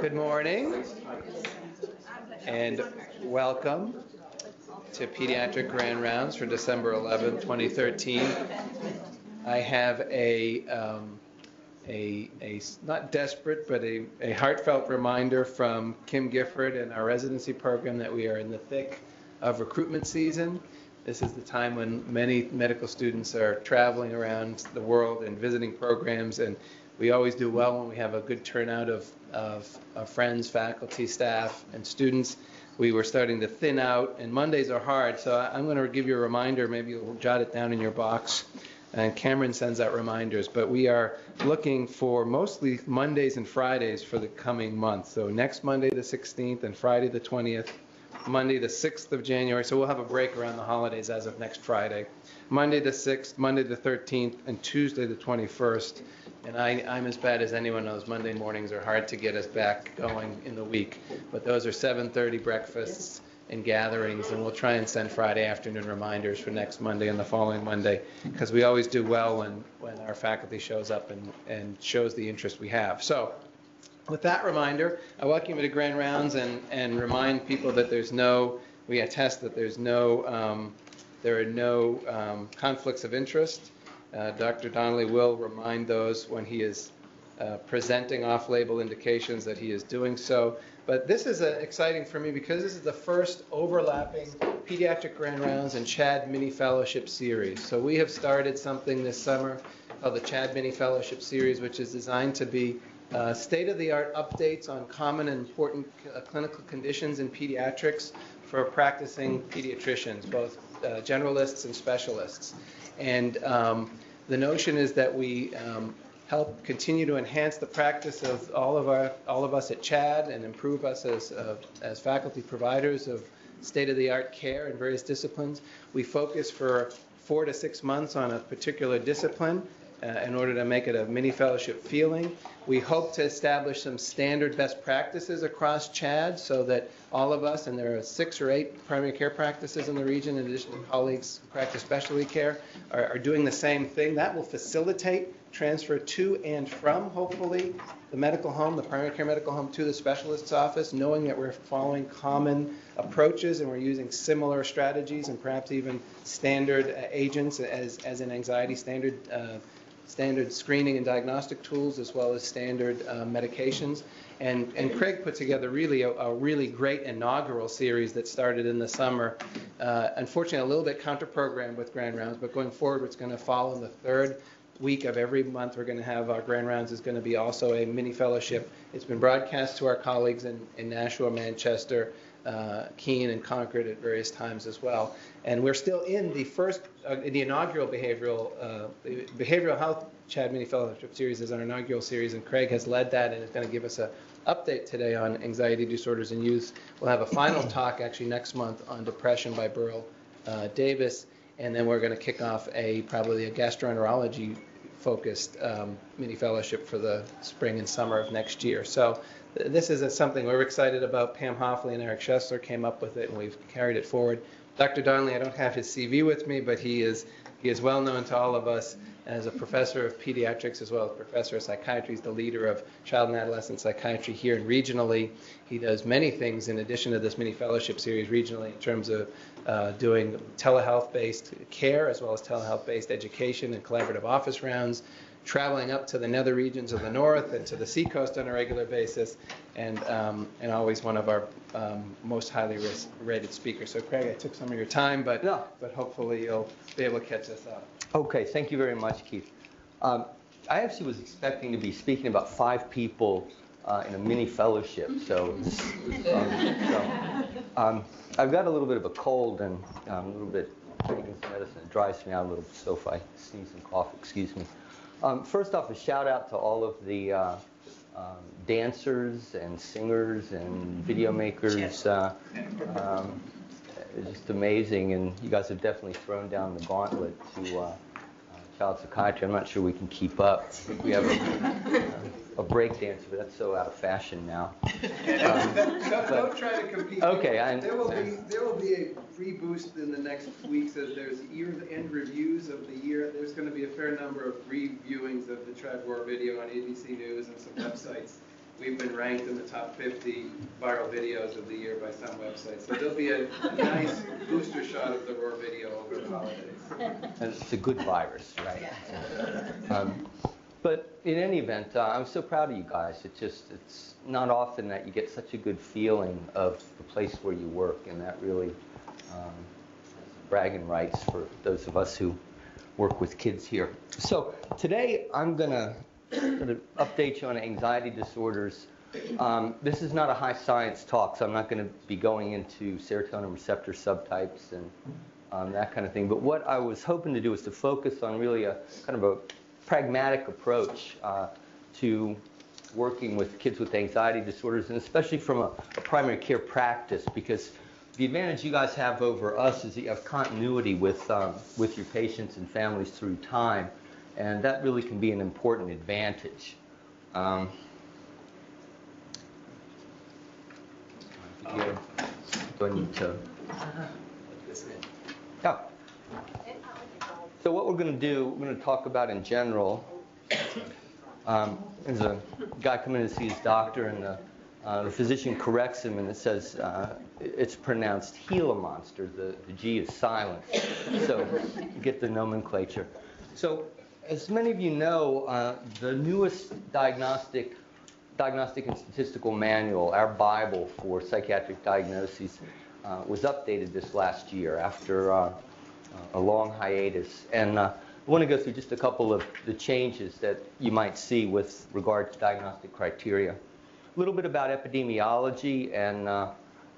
Good morning and welcome to Pediatric Grand Rounds for December 11, 2013. I have a, um, a, a not desperate, but a, a heartfelt reminder from Kim Gifford and our residency program that we are in the thick of recruitment season. This is the time when many medical students are traveling around the world and visiting programs, and we always do well when we have a good turnout of, of, of friends, faculty, staff, and students. We were starting to thin out, and Mondays are hard, so I'm going to give you a reminder. Maybe you'll jot it down in your box. And Cameron sends out reminders, but we are looking for mostly Mondays and Fridays for the coming month. So next Monday, the 16th, and Friday, the 20th, Monday the 6th of January, so we'll have a break around the holidays as of next Friday. Monday the 6th, Monday the 13th, and Tuesday the 21st. And I, I'm as bad as anyone knows. Monday mornings are hard to get us back going in the week. But those are 7:30 breakfasts and gatherings, and we'll try and send Friday afternoon reminders for next Monday and the following Monday, because we always do well when, when our faculty shows up and, and shows the interest we have. So with that reminder, I welcome you to Grand Rounds and, and remind people that there's no, we attest that there's no, um, there are no um, conflicts of interest. Uh, Dr. Donnelly will remind those when he is uh, presenting off-label indications that he is doing so. But this is uh, exciting for me because this is the first overlapping pediatric grand rounds and CHAD mini fellowship series. So we have started something this summer called the CHAD mini fellowship series, which is designed to be uh, state-of-the-art updates on common and important uh, clinical conditions in pediatrics for practicing pediatricians, both uh, generalists and specialists. And um, the notion is that we um, help continue to enhance the practice of all of our all of us at CHAD and improve us as uh, as faculty providers of state-of-the-art care in various disciplines. We focus for four to six months on a particular discipline uh, in order to make it a mini fellowship feeling. We hope to establish some standard best practices across CHAD so that all of us, and there are six or eight primary care practices in the region, in addition to colleagues who practice specialty care, are, are doing the same thing. That will facilitate transfer to and from, hopefully, the medical home, the primary care medical home, to the specialist's office, knowing that we're following common approaches and we're using similar strategies and perhaps even standard uh, agents as, as an anxiety standard uh, standard screening and diagnostic tools as well as standard uh, medications. And, and Craig put together really a, a, really great inaugural series that started in the summer. Uh, unfortunately, a little bit counter-programmed with Grand Rounds, but going forward, it's going to fall in the third week of every month. We're going to have our Grand Rounds is going to be also a mini fellowship. It's been broadcast to our colleagues in, in Nashua, Manchester, uh, Keene, and Concord at various times as well. And we're still in the first, uh, in the inaugural behavioral uh, behavioral health CHAD Mini Fellowship Series is our inaugural series, and Craig has led that and is going to give us an update today on anxiety disorders in youth. We'll have a final talk actually next month on depression by Burl uh, Davis, and then we're going to kick off a probably a gastroenterology focused um, mini fellowship for the spring and summer of next year. So this is a, something we're excited about. Pam Hoffley and Eric Schessler came up with it, and we've carried it forward. Dr. Donnelly, I don't have his CV with me, but he is he is well known to all of us as a professor of pediatrics as well as professor of psychiatry. He's the leader of child and adolescent psychiatry here and regionally. He does many things in addition to this mini fellowship series regionally in terms of uh, doing telehealth-based care as well as telehealth-based education and collaborative office rounds, traveling up to the nether regions of the north and to the seacoast on a regular basis, and um, and always one of our um, most highly rated speakers. So Craig, I took some of your time, but no. but hopefully you'll be able to catch us up. Okay, thank you very much, Keith. Um, I actually was expecting to be speaking about five people uh, in a mini fellowship, so, um, so um, I've got a little bit of a cold and um, a little bit taking some medicine. It dries me out a little, bit so if I sneeze and cough, excuse me. Um, first off, a shout out to all of the uh, um, dancers and singers and video makers. Uh, um, it's just amazing, and you guys have definitely thrown down the gauntlet to uh, uh, child psychiatry. I'm not sure we can keep up. we have a, a break dancer, but that's so out of fashion now. Um, don't, don't, try to compete. Okay, I, there will be there will be a reboost in the next weeks as there's year-end reviews of the year. There's going to be a fair number of reviewings of the CHAD Roar video on ABC News and some websites. We've been ranked in the top 50 viral videos of the year by some websites. So there'll be a, a nice booster shot of the Roar video over the holidays. And it's a good virus, right? Um, but in any event, uh, I'm so proud of you guys. It's just, it's not often that you get such a good feeling of the place where you work, and that really um, bragging rights for those of us who work with kids here. So today I'm going to to update you on anxiety disorders. Um, this is not a high science talk, so I'm not going to be going into serotonin receptor subtypes and um, that kind of thing. But what I was hoping to do is to focus on really a kind of a pragmatic approach uh, to working with kids with anxiety disorders, and especially from a, a primary care practice, because the advantage you guys have over us is that you have continuity with um, with your patients and families through time and that really can be an important advantage. Um, do I need to? Yeah. So what we're going to do, we're going to talk about in general. Um, there's a guy coming to see his doctor, and the, uh, the physician corrects him, and it says uh, it's pronounced Gila monster. The, the G is silent. So get the nomenclature. So as many of you know, uh, the newest diagnostic, diagnostic and statistical manual, our Bible for psychiatric diagnoses, uh, was updated this last year after uh, a long hiatus. And uh, I want to go through just a couple of the changes that you might see with regard to diagnostic criteria. A little bit about epidemiology and uh,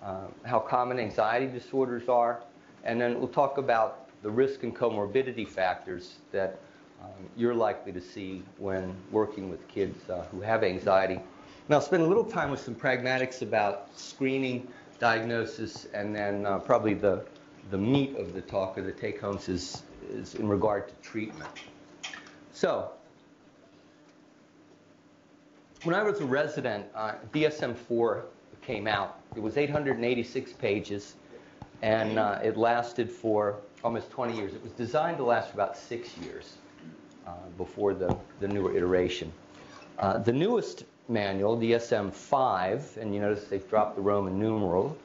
uh, how common anxiety disorders are. And then we'll talk about the risk and comorbidity factors that um, you're likely to see when working with kids uh, who have anxiety. And I'll spend a little time with some pragmatics about screening, diagnosis, and then uh, probably the, the meat of the talk or the take homes is, is in regard to treatment. So, when I was a resident, uh, DSM 4 came out. It was 886 pages, and uh, it lasted for almost 20 years. It was designed to last for about six years. Uh, before the, the newer iteration. Uh, the newest manual, DSM-5, and you notice they've dropped the Roman numeral,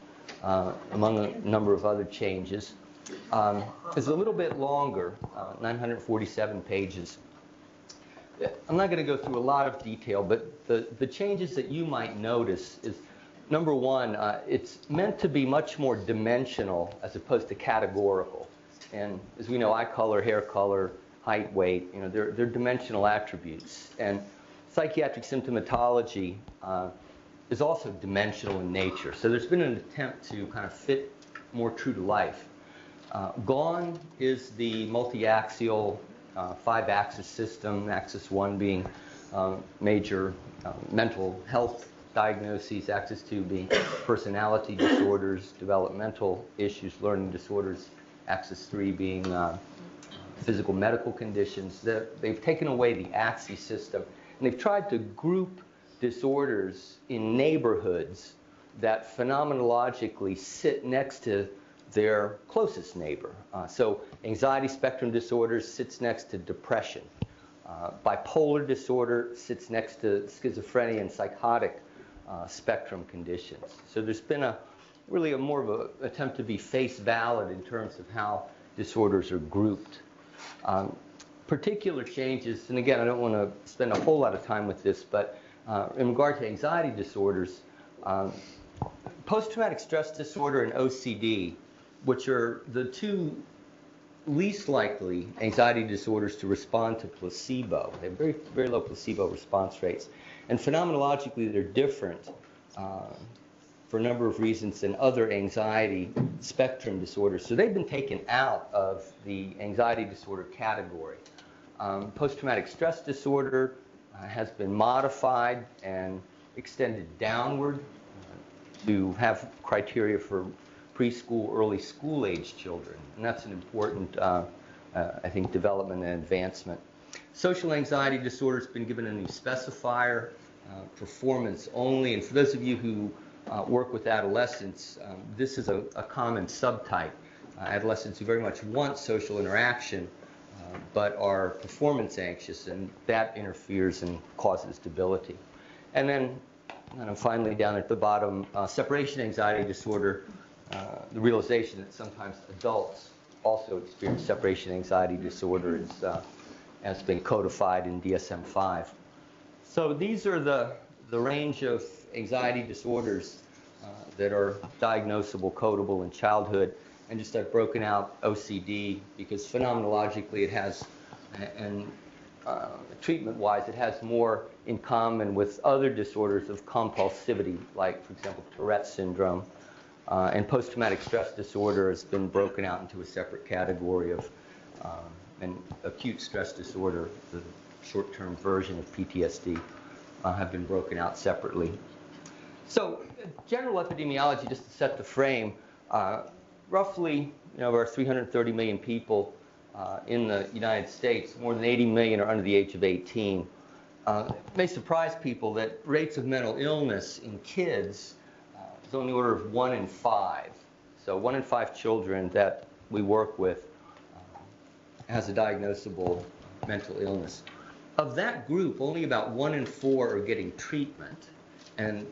uh, among a number of other changes, um, is a little bit longer, uh, 947 pages. I'm not going to go through a lot of detail, but the, the changes that you might notice is number one, uh, it's meant to be much more dimensional as opposed to categorical. And as we know, eye color, hair color, height, weight, you know, they're, they're dimensional attributes. And psychiatric symptomatology uh, is also dimensional in nature. So there's been an attempt to kind of fit more true to life. Uh, gone is the multi-axial uh, five-axis system, axis one being um, major uh, mental health diagnoses, axis two being personality disorders, developmental issues, learning disorders, axis three being uh, physical medical conditions. They've taken away the axis system and they've tried to group disorders in neighborhoods that phenomenologically sit next to their closest neighbor. Uh, so anxiety spectrum disorders sits next to depression. Uh, bipolar disorder sits next to schizophrenia and psychotic uh, spectrum conditions. So there's been a really a more of an attempt to be face valid in terms of how disorders are grouped. Um, particular changes, and again, I don't want to spend a whole lot of time with this, but uh, in regard to anxiety disorders, um, post-traumatic stress disorder and OCD, which are the two least likely anxiety disorders to respond to placebo. They have very, very low placebo response rates. And phenomenologically, they're different. Uh, for a number of reasons than other anxiety spectrum disorders. So they've been taken out of the anxiety disorder category. Um, Post traumatic stress disorder uh, has been modified and extended downward uh, to have criteria for preschool, early school age children. And that's an important, uh, uh I think, development and advancement. Social anxiety disorder has been given a new specifier, uh, performance only. And for those of you who uh, work with adolescents, um, this is a, a common subtype. Uh, adolescents who very much want social interaction, uh, but are performance anxious, and that interferes and causes debility. And then, and finally, down at the bottom, uh, separation anxiety disorder, uh, the realization that sometimes adults also experience separation anxiety disorder is, uh, has been codified in DSM-5. So these are the, the range of anxiety disorders uh, that are diagnosable, codable in childhood. And just I've broken out OCD because phenomenologically it has, and uh, treatment-wise, it has more in common with other disorders of compulsivity, like, for example, Tourette syndrome. Uh, and post-traumatic stress disorder has been broken out into a separate category of um, an acute stress disorder, the short-term version of PTSD, uh, have been broken out separately. So, general epidemiology, just to set the frame, uh, roughly, you know, are 330 million people uh, in the United States. More than 80 million are under the age of 18. Uh, it may surprise people that rates of mental illness in kids uh, is on the order of one in five. So one in five children that we work with uh, has a diagnosable mental illness. Of that group, only about one in four are getting treatment. And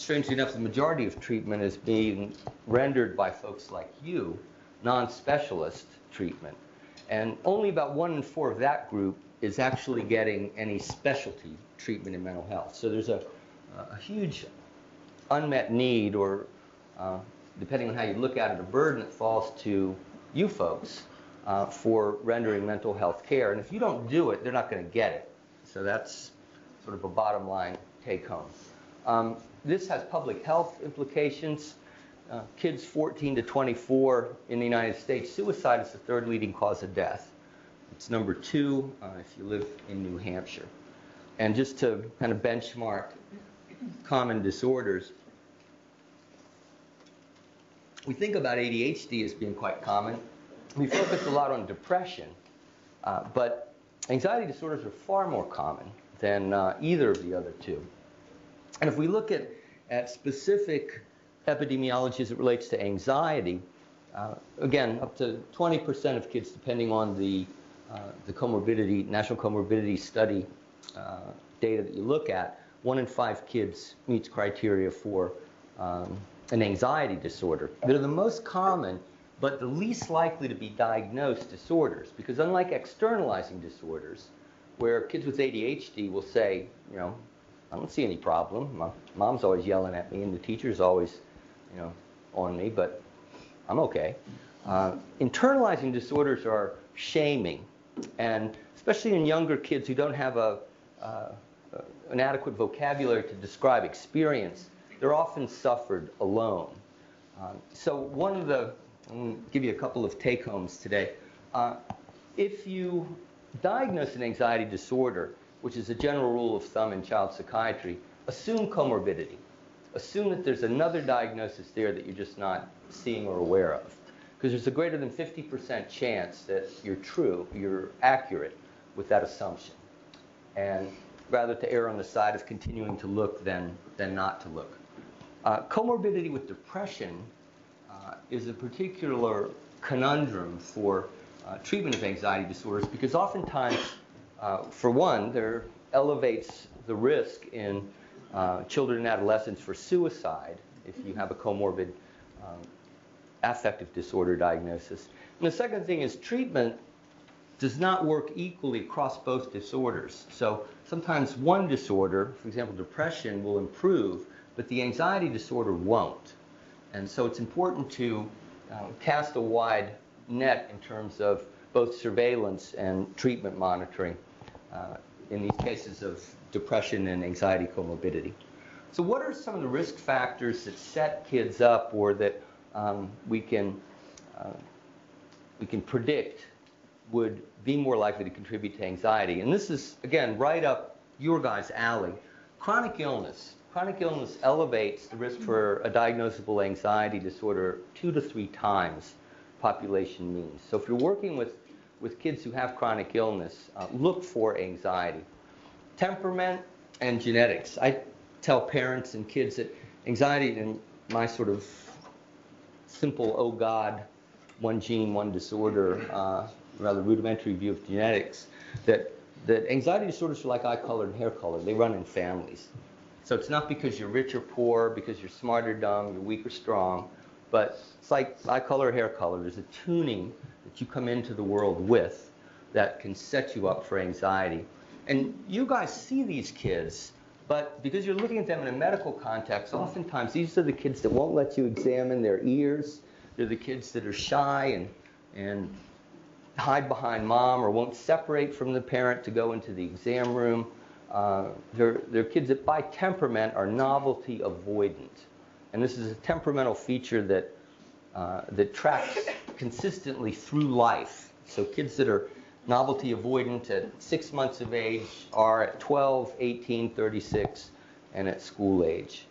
strangely enough, the majority of treatment is being rendered by folks like you, non-specialist treatment. And only about one in four of that group is actually getting any specialty treatment in mental health. So there's a, a huge unmet need, or uh, depending on how you look at it, a burden that falls to you folks uh, for rendering mental health care. And if you don't do it, they're not going to get it. So that's sort of a bottom line take home. Um, this has public health implications. Uh, kids 14 to 24 in the United States, suicide is the third leading cause of death. It's number two uh, if you live in New Hampshire. And just to kind of benchmark common disorders, we think about ADHD as being quite common. We focus a lot on depression, uh, but anxiety disorders are far more common than uh, either of the other two. And if we look at, at specific epidemiology as it relates to anxiety, uh, again, up to 20% of kids, depending on the, uh, the comorbidity, National Comorbidity Study uh, data that you look at, one in five kids meets criteria for um, an anxiety disorder. They're the most common, but the least likely to be diagnosed disorders, because unlike externalizing disorders, where kids with ADHD will say, you know, I don't see any problem. My mom's always yelling at me, and the teacher's always, you know, on me, but I'm okay. Uh, internalizing disorders are shaming, and especially in younger kids who don't have a, uh, an adequate vocabulary to describe experience, they're often suffered alone. Uh, so one of the, I'll give you a couple of take-homes today. Uh, if you diagnose an anxiety disorder, which is a general rule of thumb in child psychiatry, assume comorbidity. Assume that there's another diagnosis there that you're just not seeing or aware of. Because there's a greater than 50% chance that you're true, you're accurate with that assumption. And rather to err on the side of continuing to look than, than not to look. Uh, comorbidity with depression uh, is a particular conundrum for uh, treatment of anxiety disorders because oftentimes uh, for one, there elevates the risk in uh, children and adolescents for suicide if you have a comorbid um, affective disorder diagnosis. And the second thing is treatment does not work equally across both disorders. So sometimes one disorder, for example, depression, will improve, but the anxiety disorder won't. And so it's important to uh, cast a wide net in terms of both surveillance and treatment monitoring uh, in these cases of depression and anxiety comorbidity. So what are some of the risk factors that set kids up or that um, we can uh, we can predict would be more likely to contribute to anxiety? And this is again right up your guys' alley. Chronic illness. Chronic illness elevates the risk for a diagnosable anxiety disorder two to three times population means. So if you're working with with kids who have chronic illness, uh, look for anxiety. Temperament and genetics. I tell parents and kids that anxiety, in my sort of simple, oh God, one gene, one disorder, uh, rather rudimentary view of genetics, that, that anxiety disorders are like eye color and hair color. They run in families. So it's not because you're rich or poor, because you're smart or dumb, you're weak or strong, but it's like eye color or hair color. There's a tuning that you come into the world with that can set you up for anxiety. And you guys see these kids, but because you're looking at them in a medical context, oftentimes these are the kids that won't let you examine their ears. They're the kids that are shy and, and hide behind mom or won't separate from the parent to go into the exam room. Uh, they're, they're kids that by temperament are novelty avoidant. And this is a temperamental feature that, uh, that tracks consistently through life. So kids that are novelty avoidant at six months of age are at 12, 18, 36, and at school age.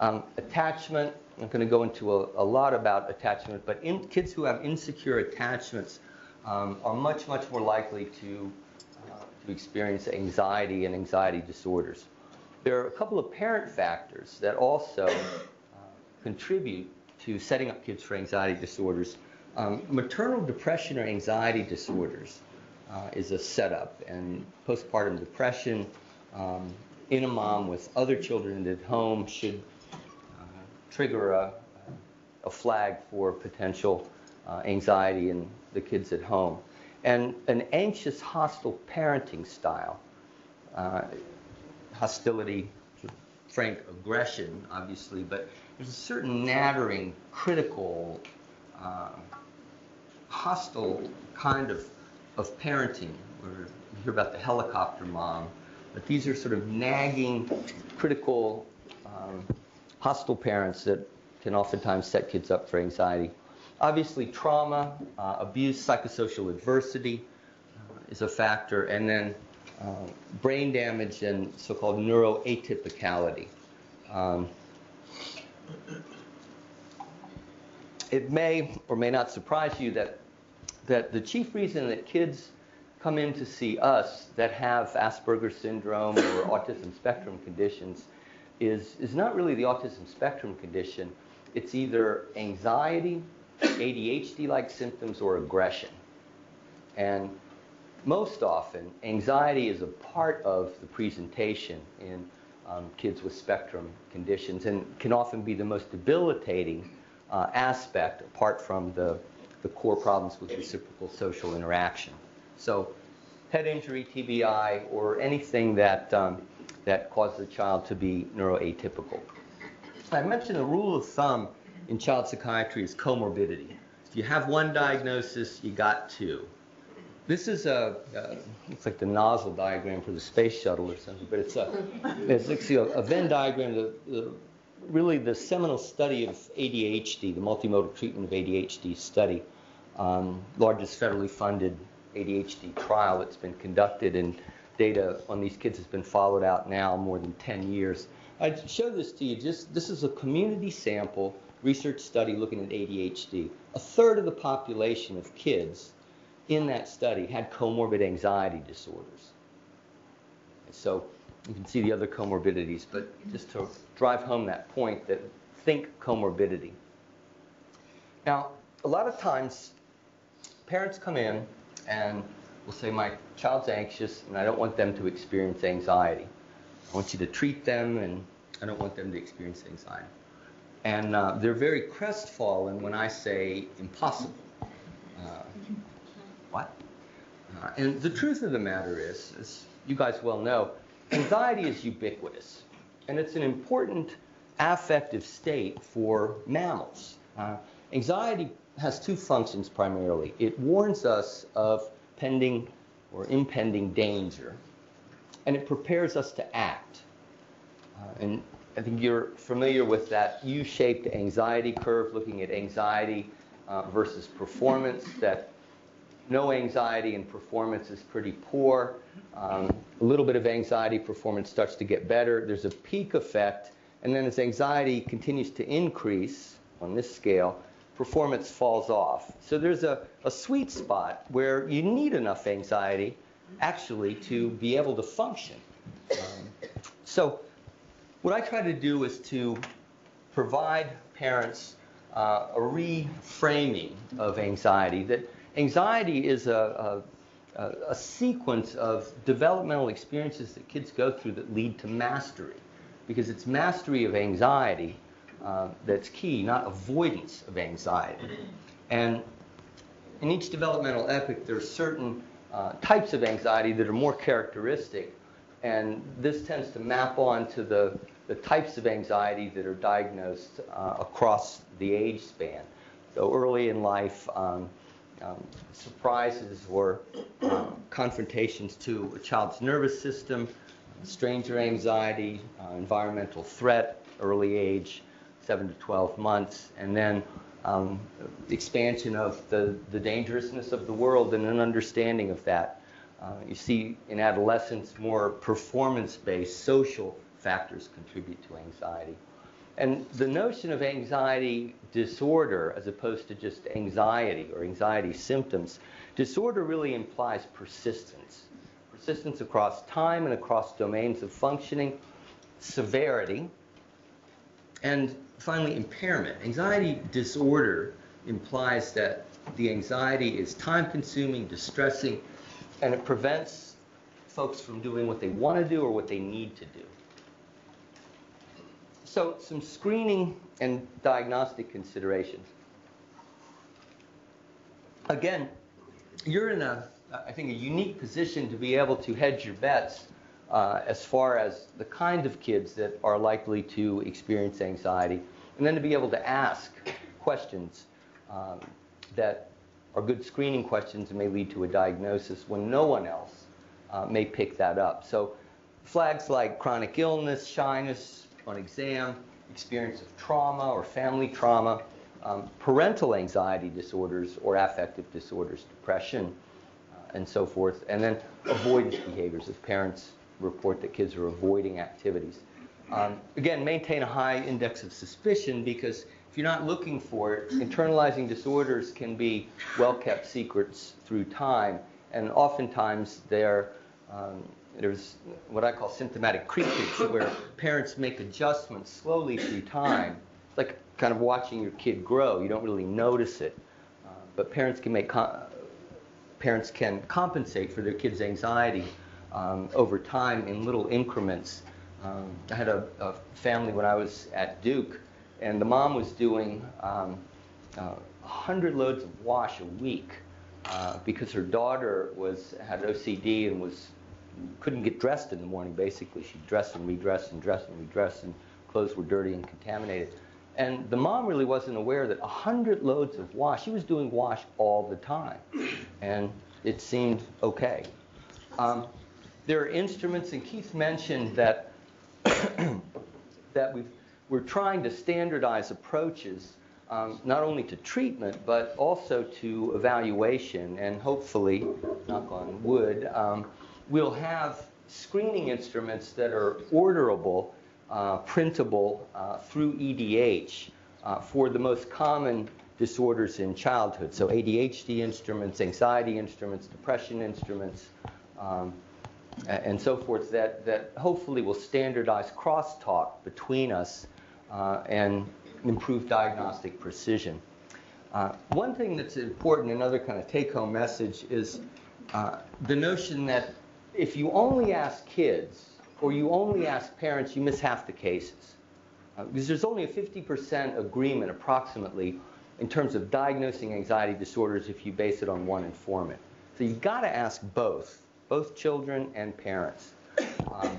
Um, attachment, I'm going to go into a, a lot about attachment, but in, kids who have insecure attachments um, are much, much more likely to, uh, to experience anxiety and anxiety disorders. There are a couple of parent factors that also contribute to setting up kids for anxiety disorders. Um, maternal depression or anxiety disorders uh, is a setup, and postpartum depression um, in a mom with other children at home should uh, trigger a, a, flag for potential uh, anxiety in the kids at home. And an anxious, hostile parenting style, uh, hostility, frank aggression, obviously, but there's a certain nattering, critical, uh, hostile kind of of parenting, where you hear about the helicopter mom, but these are sort of nagging, critical, um, hostile parents that can oftentimes set kids up for anxiety. Obviously, trauma, uh, abuse, psychosocial adversity uh, is a factor, and then uh, brain damage and so-called neuroatypicality. Um, it may or may not surprise you that that the chief reason that kids come in to see us that have Asperger's syndrome or autism spectrum conditions is, is not really the autism spectrum condition. It's either anxiety, ADHD like symptoms, or aggression. And most often, anxiety is a part of the presentation in um, kids with spectrum conditions and can often be the most debilitating uh, aspect apart from the the core problems with reciprocal social interaction. So head injury, TBI, or anything that, um, that causes a child to be neuroatypical. I mentioned the rule of thumb in child psychiatry is comorbidity. If you have one diagnosis, you got two. This is a, uh, it's like the nozzle diagram for the space shuttle or something, but it's a, it's actually a, a Venn diagram. The, the, really, the seminal study of ADHD, the multimodal treatment of ADHD study, um, largest federally funded ADHD trial that's been conducted, and data on these kids has been followed out now more than 10 years. I show this to you. Just this is a community sample research study looking at ADHD. A third of the population of kids in that study had comorbid anxiety disorders. So you can see the other comorbidities, but just to drive home that point that think comorbidity. Now, a lot of times parents come in and will say, My child's anxious and I don't want them to experience anxiety. I want you to treat them and I don't want them to experience anxiety. And uh, they're very crestfallen when I say impossible. Uh, and the truth of the matter is, as you guys well know, anxiety is ubiquitous. And it's an important affective state for mammals. Uh, anxiety has two functions primarily. It warns us of pending or impending danger, and it prepares us to act. Uh, and I think you're familiar with that U shaped anxiety curve, looking at anxiety uh, versus performance, that no anxiety and performance is pretty poor. Um, a little bit of anxiety, performance starts to get better. There's a peak effect, and then as anxiety continues to increase on this scale, performance falls off. So there's a, a sweet spot where you need enough anxiety actually to be able to function. Um, so what I try to do is to provide parents uh, a reframing of anxiety. That anxiety is a, a, a, sequence of developmental experiences that kids go through that lead to mastery, because it's mastery of anxiety uh, that's key, not avoidance of anxiety. And in each developmental epoch, there are certain uh, types of anxiety that are more characteristic, and this tends to map on to the, the types of anxiety that are diagnosed uh, across the age span. So early in life, um, um, surprises or um, confrontations to a child's nervous system, stranger anxiety, uh, environmental threat, early age, 7 to 12 months, and then um, expansion of the, the dangerousness of the world and an understanding of that. Uh, you see in adolescence more performance based social factors contribute to anxiety. And the notion of anxiety disorder, as opposed to just anxiety or anxiety symptoms, disorder really implies persistence. Persistence across time and across domains of functioning, severity, and finally, impairment. Anxiety disorder implies that the anxiety is time consuming, distressing, and it prevents folks from doing what they want to do or what they need to do. So, some screening and diagnostic considerations. Again, you're in a, I think, a unique position to be able to hedge your bets uh, as far as the kind of kids that are likely to experience anxiety, and then to be able to ask questions um, that are good screening questions and may lead to a diagnosis when no one else uh, may pick that up. So, flags like chronic illness, shyness, on exam, experience of trauma or family trauma, um, parental anxiety disorders or affective disorders, depression, uh, and so forth, and then avoidance behaviors. If parents report that kids are avoiding activities. Um, again, maintain a high index of suspicion because if you're not looking for it, internalizing disorders can be well kept secrets through time, and oftentimes they're um, there's what I call symptomatic creepage, where parents make adjustments slowly through time. It's like kind of watching your kid grow. You don't really notice it, uh, but parents can make parents can compensate for their kids' anxiety um, over time in little increments. Um, I had a, a, family when I was at Duke, and the mom was doing um, uh, 100 loads of wash a week uh, because her daughter was had OCD and was couldn't get dressed in the morning, basically. She'd dress and redress and dress and redress, and clothes were dirty and contaminated. And the mom really wasn't aware that 100 loads of wash, she was doing wash all the time. And it seemed okay. Um, there are instruments, and Keith mentioned that, that we are trying to standardize approaches um, not only to treatment, but also to evaluation, and hopefully, knock on wood, um, we'll have screening instruments that are orderable, uh, printable uh, through EDH uh, for the most common disorders in childhood. So ADHD instruments, anxiety instruments, depression instruments, um, and so forth that, that hopefully will standardize crosstalk between us uh, and improve diagnostic precision. Uh, one thing that's important, another kind of take home message, is uh, the notion that if you only ask kids or you only ask parents, you miss half the cases. Uh, because there's only a 50% agreement, approximately, in terms of diagnosing anxiety disorders if you base it on one informant. So you've got to ask both, both children and parents. Um,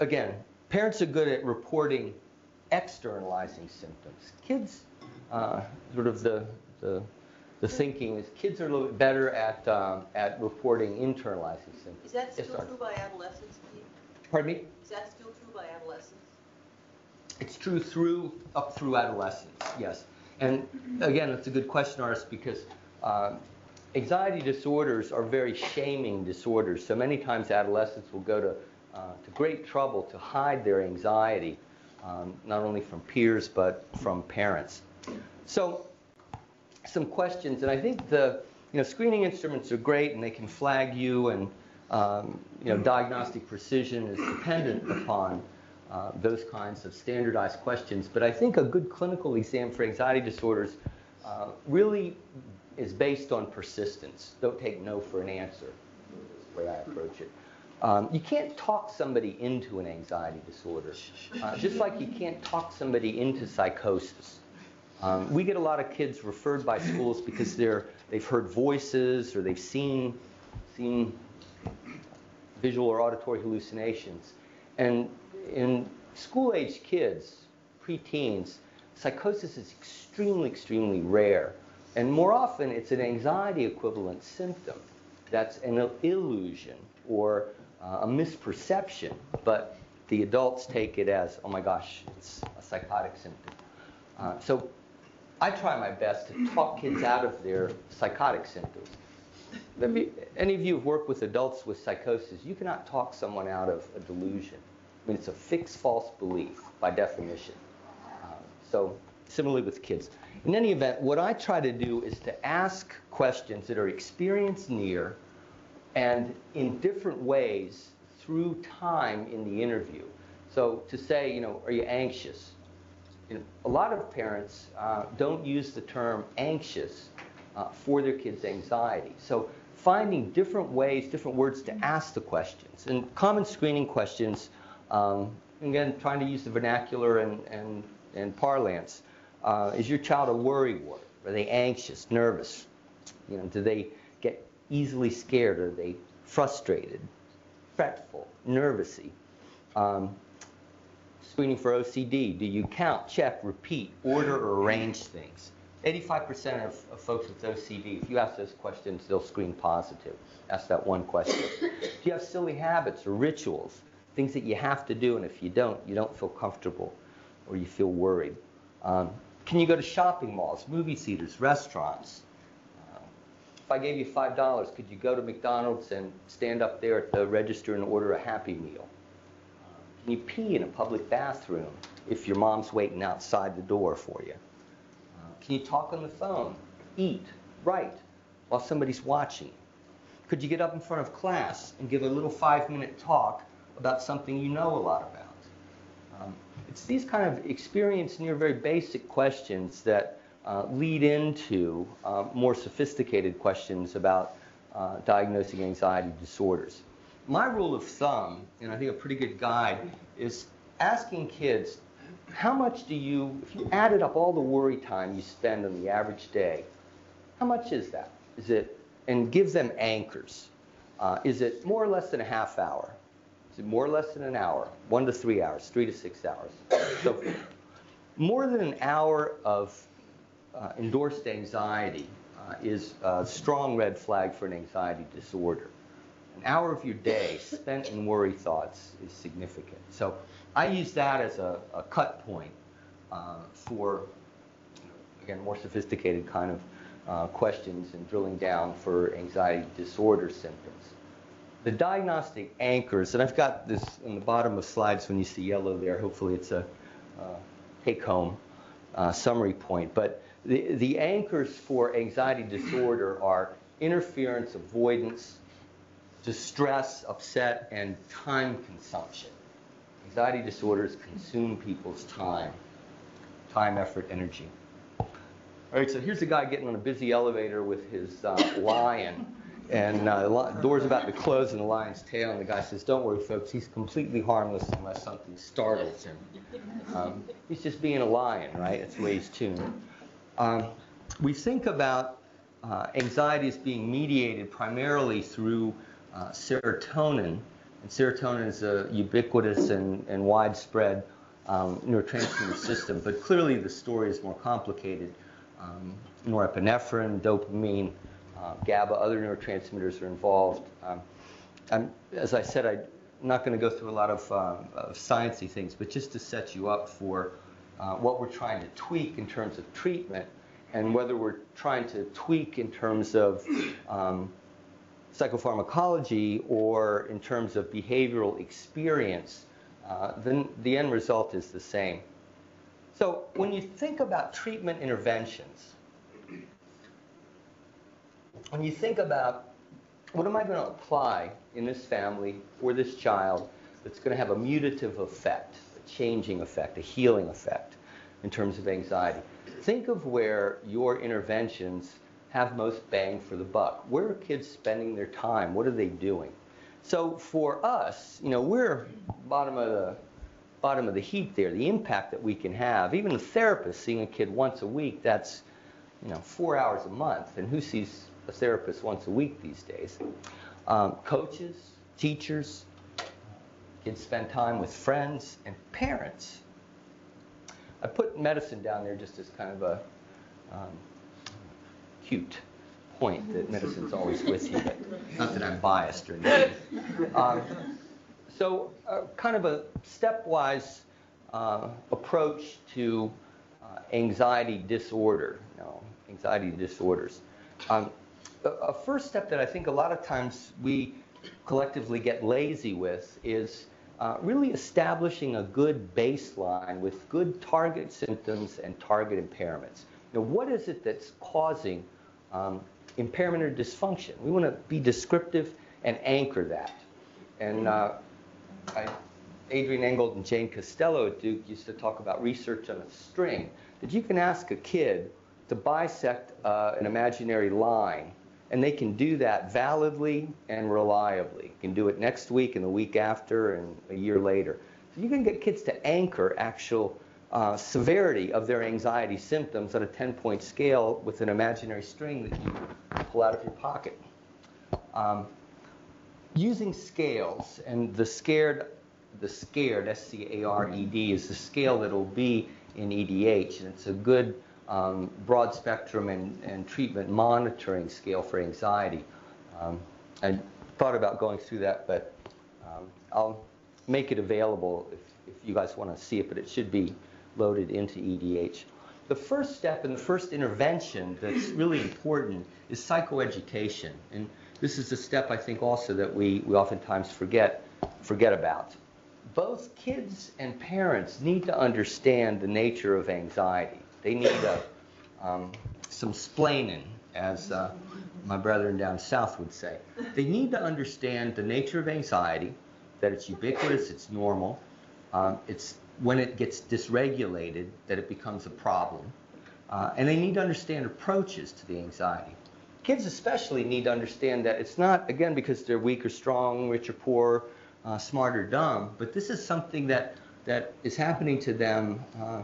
again, parents are good at reporting externalizing symptoms. Kids, uh, sort of the, the the thinking is kids are a little bit better at, um, at reporting internalizing symptoms. Is that still yes, true by adolescence? Pardon me? Is that still true by adolescence? It's true through up through adolescence, yes. And again, it's a good question, Ars, because uh, anxiety disorders are very shaming disorders. So many times adolescents will go to, uh, to great trouble to hide their anxiety, um, not only from peers but from parents. So some questions, and I think the you know screening instruments are great and they can flag you, and um, you know diagnostic precision is dependent upon uh, those kinds of standardized questions. But I think a good clinical exam for anxiety disorders uh, really is based on persistence. Don't take no for an answer, is the way I approach it. Um, you can't talk somebody into an anxiety disorder, uh, just like you can't talk somebody into psychosis. Um, we get a lot of kids referred by schools because they're, they've heard voices or they've seen, seen visual or auditory hallucinations. And in school age kids, preteens, psychosis is extremely, extremely rare. And more often, it's an anxiety equivalent symptom that's an illusion or uh, a misperception, but the adults take it as, oh my gosh, it's a psychotic symptom. Uh, so I try my best to talk kids out of their psychotic symptoms. Any of you who have worked with adults with psychosis, you cannot talk someone out of a delusion. I mean, it's a fixed false belief by definition. Uh, so similarly with kids. In any event, what I try to do is to ask questions that are experience near and in different ways through time in the interview. So to say, you know, are you anxious? You know, a lot of parents uh, don't use the term anxious uh, for their kids' anxiety. So finding different ways, different words to ask the questions. And common screening questions, um, again, trying to use the vernacular and, and, and parlance. Uh, is your child a worrywart? Are they anxious, nervous? You know, do they get easily scared? Are they frustrated, fretful, nervousy? Um, screening for OCD. Do you count, check, repeat, order, or arrange things? 85% of, of, folks with OCD, if you ask those questions, they'll screen positive. Ask that one question. Do you have silly habits or rituals, things that you have to do, and if you don't, you don't feel comfortable or you feel worried? Um, can you go to shopping malls, movie theaters, restaurants? Uh, if I gave you $5, could you go to McDonald's and stand up there at the register and order a Happy Meal? Can you pee in a public bathroom if your mom's waiting outside the door for you? Uh, can you talk on the phone, eat, write while somebody's watching? Could you get up in front of class and give a little five minute talk about something you know a lot about? Um, it's these kind of experience near very basic questions that uh, lead into uh, more sophisticated questions about uh, diagnosing anxiety disorders. My rule of thumb, and I think a pretty good guide, is asking kids, how much do you, if you added up all the worry time you spend on the average day, how much is that? Is it, and give them anchors. Uh, is it more or less than a half hour? Is it more or less than an hour, one to three hours, three to six hours. So more than an hour of uh, endorsed anxiety uh, is a strong red flag for an anxiety disorder. An hour of your day spent in worry thoughts is significant. So I use that as a, a cut point uh, for, again, more sophisticated kind of uh, questions and drilling down for anxiety disorder symptoms the diagnostic anchors, and I've got this in the bottom of slides when you see yellow there. Hopefully, it's a uh, take home uh, summary point. But the, the anchors for anxiety disorder are interference, avoidance, distress, upset, and time consumption. Anxiety disorders consume people's time, time, effort, energy. All right, so here's a guy getting on a busy elevator with his uh, lion and uh, the door's about to close in the lion's tail, and the guy says, "Don't worry, folks. He's completely harmless unless something startles him. Um, he's just being a lion, right? That's the way he's tuned." Um, we think about uh, anxiety as being mediated primarily through uh, serotonin, and serotonin is a ubiquitous and, and widespread um, neurotransmitter system. But clearly, the story is more complicated. Um, norepinephrine, dopamine uh, GABA, other neurotransmitters are involved. Um, as I said, I'm not going to go through a lot of, um, of sciencey things, but just to set you up for uh, what we're trying to tweak in terms of treatment and whether we're trying to tweak in terms of um, psychopharmacology or in terms of behavioral experience, uh, then the end result is the same. So when you think about treatment interventions, when you think about what am I going to apply in this family or this child that's going to have a mutative effect, a changing effect, a healing effect in terms of anxiety. Think of where your interventions have most bang for the buck. Where are kids spending their time? What are they doing? So for us, you know, we're bottom of the bottom of the heap there. The impact that we can have, even a therapist seeing a kid once a week, that's you know four hours a month, and who sees a therapist once a week these days? Um, coaches, teachers, kids spend time with friends and parents. I put medicine down there just as kind of a um, cute point that medicine's always with you, but not that I'm biased or anything. Um, so, uh, kind of a stepwise uh, approach to uh, anxiety disorder, you know, anxiety disorders. Um, a, a first step that I think a lot of times we collectively get lazy with is uh, really establishing a good baseline with good target symptoms and target impairments. Now, what is it that's causing um, impairment or dysfunction? We want to be descriptive and anchor that. And uh, I, Adrian Angold and Jane Costello at Duke used to talk about research on a string, that you can ask a kid to bisect uh, an imaginary line and they can do that validly and reliably. You can do it next week and the week after and a year later. So you can get kids to anchor actual uh, severity of their anxiety symptoms on a 10-point scale with an imaginary string that you pull out of your pocket. Um, using scales, and the scared, the scared, S-C-A-R-E-D, is the scale that will be in EDH, and it's a good um, broad spectrum and, and, treatment monitoring scale for anxiety. Um, I thought about going through that, but um, I'll make it available if, if you guys want to see it, but it should be loaded into EDH. The first step and the first intervention that's really important is psychoeducation. And this is a step I think also that we, we oftentimes forget, forget about. Both kids and parents need to understand the nature of anxiety. They need a, um, some splaining, as uh, my brethren down south would say. They need to understand the nature of anxiety, that it's ubiquitous, it's normal. Um, it's when it gets dysregulated that it becomes a problem. Uh, and they need to understand approaches to the anxiety. Kids especially need to understand that it's not, again, because they're weak or strong, rich or poor, uh, smart or dumb, but this is something that, that is happening to them uh, uh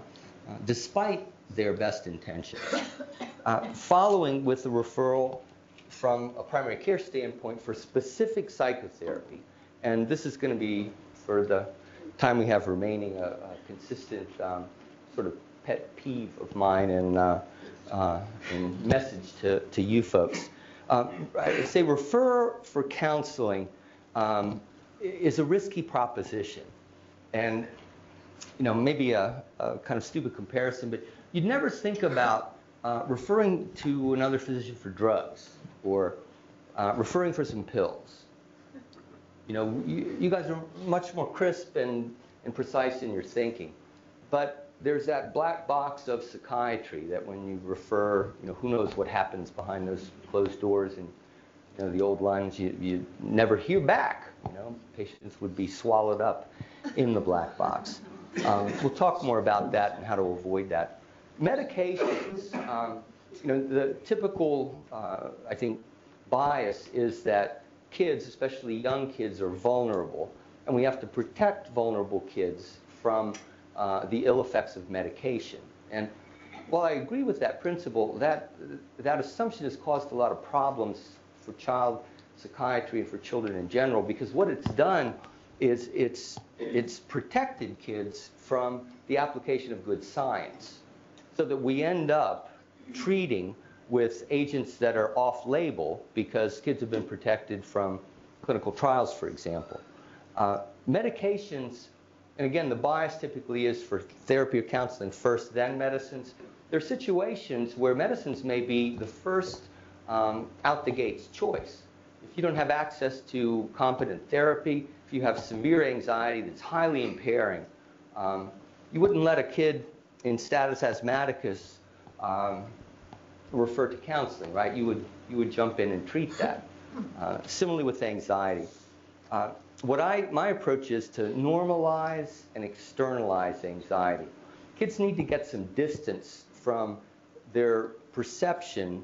despite their best intentions. Uh, following with the referral from a primary care standpoint for specific psychotherapy. And this is going to be, for the time we have remaining, a, a consistent um, sort of pet peeve of mine and, uh, uh, and message to, to you folks. Um, I say refer for counseling um, is a risky proposition. And, you know, maybe a, a kind of stupid comparison, but you'd never think about uh, referring to another physician for drugs or uh, referring for some pills. You know, you, you, guys are much more crisp and, and precise in your thinking. But there's that black box of psychiatry that when you refer, you know, who knows what happens behind those closed doors and you know, the old lines, you, you never hear back. You know, patients would be swallowed up in the black box. Um, we'll talk more about that and how to avoid that medications, um, you know, the typical, uh, I think, bias is that kids, especially young kids, are vulnerable, and we have to protect vulnerable kids from uh, the ill effects of medication. And while I agree with that principle, that that assumption has caused a lot of problems for child psychiatry and for children in general, because what it's done is it's it's protected kids from the application of good science so that we end up treating with agents that are off label because kids have been protected from clinical trials, for example. Uh, medications, and again, the bias typically is for therapy or counseling first, then medicines. There are situations where medicines may be the first um, out the gates choice. If you don't have access to competent therapy, if you have severe anxiety that's highly impairing, um, you wouldn't let a kid in status asthmaticus um, refer to counseling, right? You would, you would jump in and treat that. Uh, similarly with anxiety. Uh, what I my approach is to normalize and externalize anxiety. Kids need to get some distance from their perception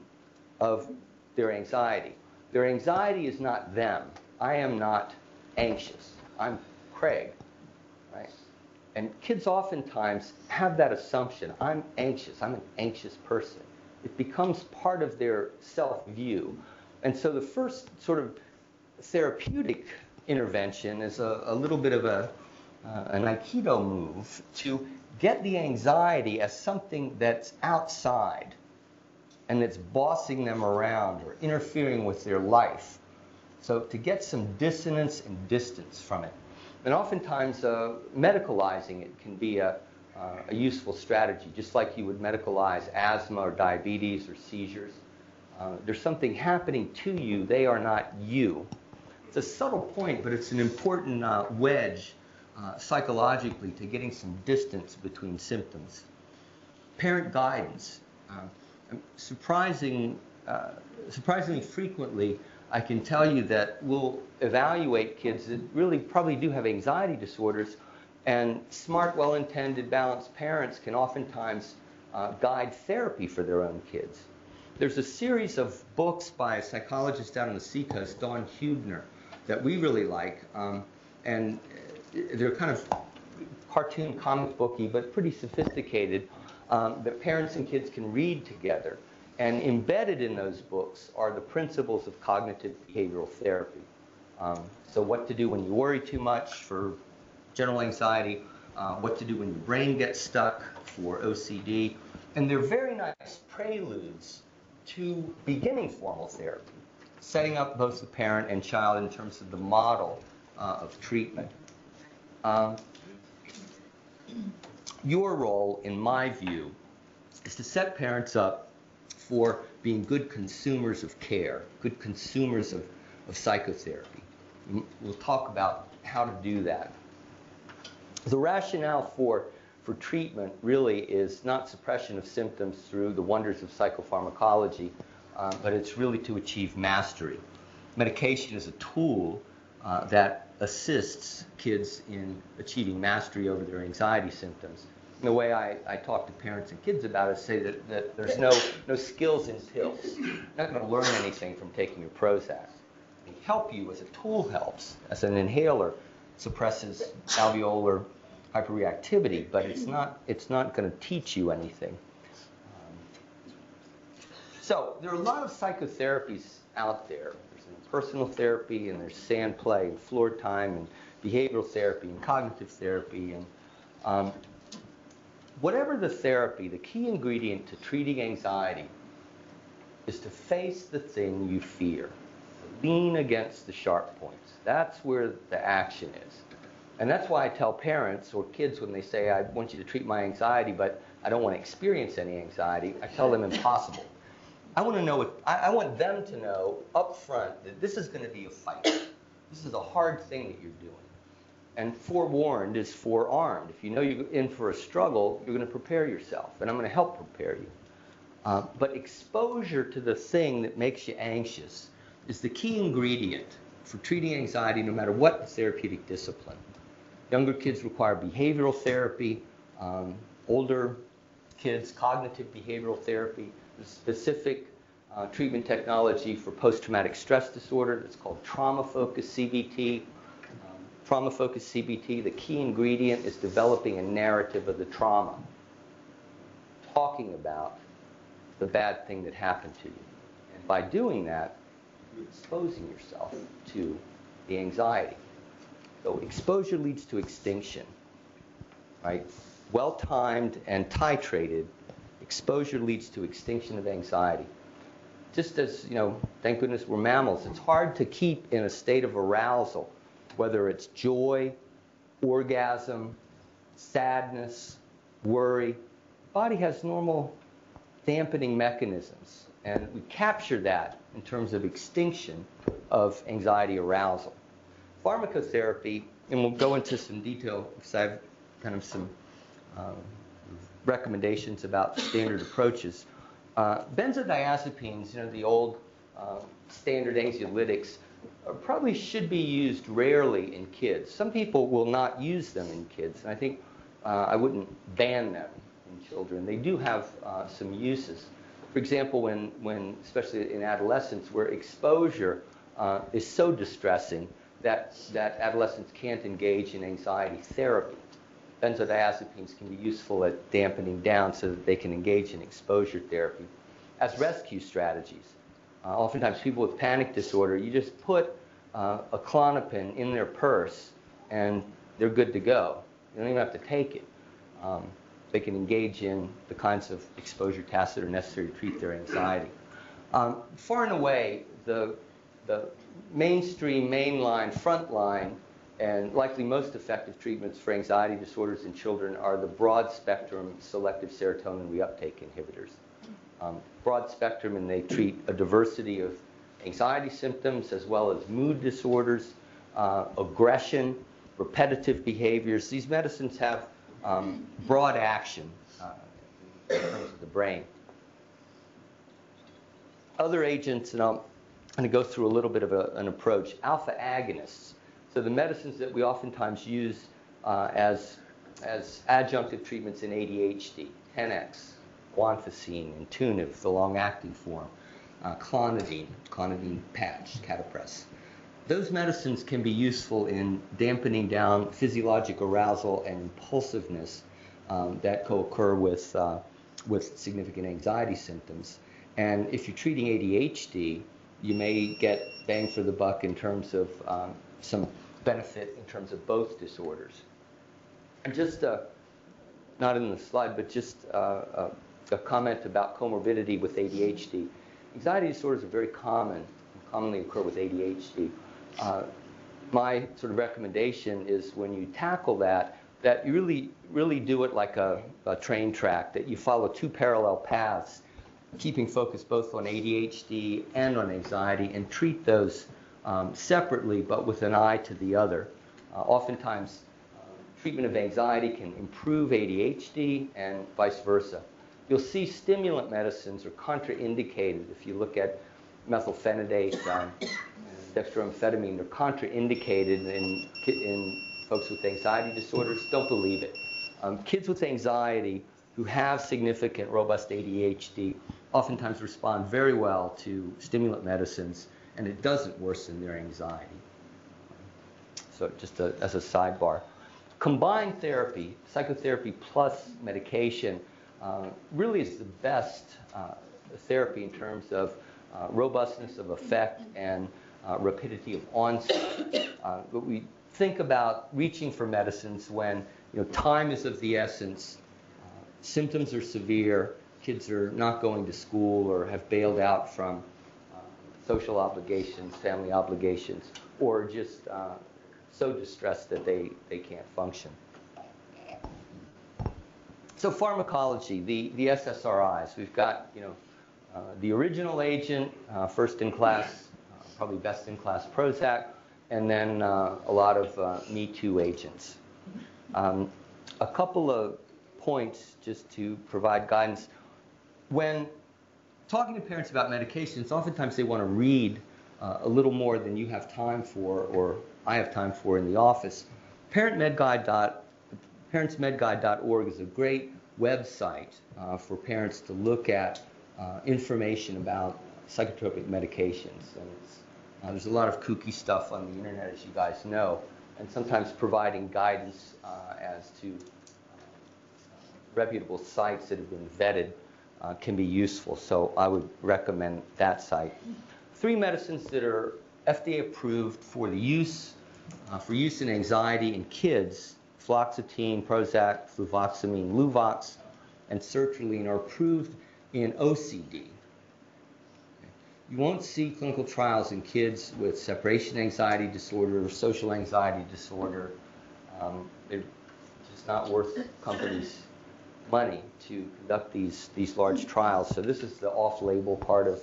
of their anxiety. Their anxiety is not them. I am not anxious. I'm Craig, right? And kids oftentimes have that assumption I'm anxious, I'm an anxious person. It becomes part of their self view. And so the first sort of therapeutic intervention is a, a little bit of a, uh, an Aikido move to get the anxiety as something that's outside and that's bossing them around or interfering with their life. So to get some dissonance and distance from it. And oftentimes, uh, medicalizing it can be a, uh, a useful strategy, just like you would medicalize asthma or diabetes or seizures. Uh, there's something happening to you, they are not you. It's a subtle point, but it's an important uh, wedge uh, psychologically to getting some distance between symptoms. Parent guidance. Uh, surprising, uh, surprisingly frequently, I can tell you that we'll evaluate kids that really probably do have anxiety disorders, and smart, well intended, balanced parents can oftentimes uh, guide therapy for their own kids. There's a series of books by a psychologist down on the seacoast, Dawn Huebner, that we really like. Um, and they're kind of cartoon comic booky, but pretty sophisticated, um, that parents and kids can read together. And embedded in those books are the principles of cognitive behavioral therapy. Um, so, what to do when you worry too much for general anxiety, uh, what to do when your brain gets stuck for OCD. And they're very nice preludes to beginning formal therapy, setting up both the parent and child in terms of the model uh, of treatment. Um, your role, in my view, is to set parents up for being good consumers of care, good consumers of, of psychotherapy. We'll talk about how to do that. The rationale for, for treatment really is not suppression of symptoms through the wonders of psychopharmacology, uh, but it's really to achieve mastery. Medication is a tool uh, that assists kids in achieving mastery over their anxiety symptoms. And the way I, I talk to parents and kids about it is say that, that there's no, no skills in pills. You're not going to learn anything from taking your Prozac. They help you as a tool helps, as an inhaler suppresses alveolar hyperreactivity, but it's not, it's not going to teach you anything. So there are a lot of psychotherapies out there There's personal therapy and there's sand play and floor time and behavioral therapy and cognitive therapy and um, whatever the therapy, the key ingredient to treating anxiety is to face the thing you fear. Lean against the sharp points. That's where the action is. And that's why I tell parents or kids when they say, I want you to treat my anxiety, but I don't want to experience any anxiety, I tell them impossible. I want to know I, I want them to know up front that this is going to be a fight. This is a hard thing that you're doing. And forewarned is forearmed. If you know you're in for a struggle, you're going to prepare yourself, and I'm going to help prepare you. Uh, but exposure to the thing that makes you anxious is the key ingredient for treating anxiety, no matter what the therapeutic discipline. Younger kids require behavioral therapy. Um, older kids, cognitive behavioral therapy specific uh, treatment technology for post-traumatic stress disorder that's called trauma-focused CBT. Um, trauma-focused CBT, the key ingredient is developing a narrative of the trauma, talking about the bad thing that happened to you. And by doing that, you're exposing yourself to the anxiety. So exposure leads to extinction, right? Well timed and titrated exposure leads to extinction of anxiety. Just as, you know, thank goodness we're mammals, it's hard to keep in a state of arousal, whether it's joy, orgasm, sadness, worry. The body has normal dampening mechanisms, and we capture that in terms of extinction of anxiety arousal. Pharmacotherapy, and we'll go into some detail because I have kind of some um, recommendations about standard approaches. Uh, benzodiazepines, you know, the old uh, standard anxiolytics, uh, probably should be used rarely in kids. Some people will not use them in kids, and I think uh, I wouldn't ban them in children. They do have uh, some uses. For example, when, when especially in adolescence, where exposure uh, is so distressing that, that adolescents can't engage in anxiety therapy. Benzodiazepines can be useful at dampening down so that they can engage in exposure therapy as rescue strategies. Uh, oftentimes, people with panic disorder, you just put uh, a Klonopin in their purse and they're good to go. They don't even have to take it. Um, they can engage in the kinds of exposure tasks that are necessary to treat their anxiety. Um, far and away, the, the mainstream, mainline, frontline, and likely most effective treatments for anxiety disorders in children are the broad spectrum selective serotonin reuptake inhibitors. Um, broad spectrum, and they treat a diversity of anxiety symptoms as well as mood disorders, uh, aggression, repetitive behaviors. These medicines have um, broad action uh, in terms of the brain. Other agents, and I'm going to go through a little bit of a, an approach. Alpha agonists. So the medicines that we oftentimes use uh, as, as adjunctive treatments in ADHD, Tenex, guanfacine, Intuniv, the long-acting form, uh, clonidine, clonidine patch, Catapres. Those medicines can be useful in dampening down physiologic arousal and impulsiveness um, that co-occur with, uh, with significant anxiety symptoms. And if you're treating ADHD, you may get bang for the buck in terms of um, some benefit in terms of both disorders. And just, uh, not in the slide, but just uh, uh a comment about comorbidity with ADHD. Anxiety disorders are very common, commonly occur with ADHD. Uh, my sort of recommendation is when you tackle that, that you really, really do it like a, a train track, that you follow two parallel paths keeping focus both on ADHD and on anxiety and treat those um, separately but with an eye to the other. Uh, oftentimes, uh, treatment of anxiety can improve ADHD and vice versa. You'll see stimulant medicines are contraindicated. If you look at methylphenidate, um, dextroamphetamine, they're contraindicated in, in folks with anxiety disorders. Don't believe it. Um, kids with anxiety who have significant robust ADHD oftentimes respond very well to stimulant medicines, and it doesn't worsen their anxiety. So, just a, as a sidebar. Combined therapy, psychotherapy plus medication, uh, really is the best uh, therapy in terms of uh, robustness of effect and uh, rapidity of onset. Uh, but we think about reaching for medicines when you know, time is of the essence, symptoms are severe, kids are not going to school or have bailed out from uh, social obligations, family obligations, or just uh, so distressed that they, they can't function. So pharmacology, the, the SSRIs, we've got, you know, uh, the original agent, uh, first in class, uh, probably best in class Prozac, and then uh, a lot of Me Too agents. Um, a couple of just to provide guidance when talking to parents about medications, oftentimes they want to read uh, a little more than you have time for or I have time for in the office. ParentMedGuide. ParentsMedGuide.org is a great website uh, for parents to look at uh, information about psychotropic medications. And uh, there's a lot of kooky stuff on the internet, as you guys know, and sometimes providing guidance uh, as to reputable sites that have been vetted uh, can be useful. So I would recommend that site. Three medicines that are FDA approved for the use uh, for use in anxiety in kids: fluoxetine, Prozac, fluvoxamine, Luvox, and sertraline are approved in OCD. You won't see clinical trials in kids with separation anxiety disorder, or social anxiety disorder. Um, it's just not worth companies money to conduct these, these large trials. So this is the off-label part of uh,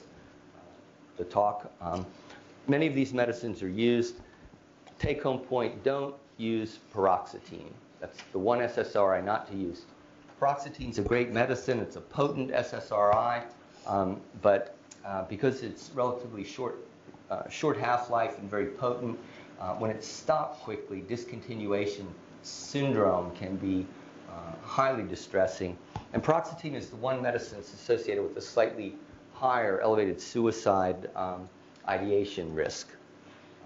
the talk. Um, many of these medicines are used. Take-home point, don't use paroxetine. That's the one SSRI not to use. Paroxetine is a great medicine. It's a potent SSRI, um, but uh, because it's relatively short uh, short half-life and very potent. Uh, when it's stopped quickly, discontinuation syndrome can be highly distressing. And paroxetine is the one medicine that's associated with a slightly higher elevated suicide um, ideation risk.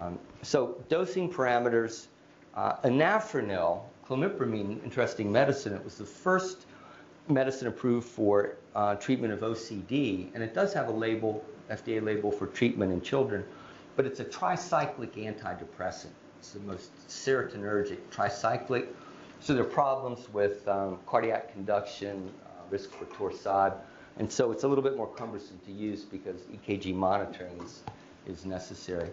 Um, so dosing parameters, uh, anafranil, clomipramine, interesting medicine. It was the first medicine approved for uh, treatment of OCD, and it does have a label, FDA label for treatment in children, but it's a tricyclic antidepressant. It's the most serotonergic tricyclic. So there are problems with um, cardiac conduction, uh, risk for torsade, and so it's a little bit more cumbersome to use because EKG monitoring is, is necessary.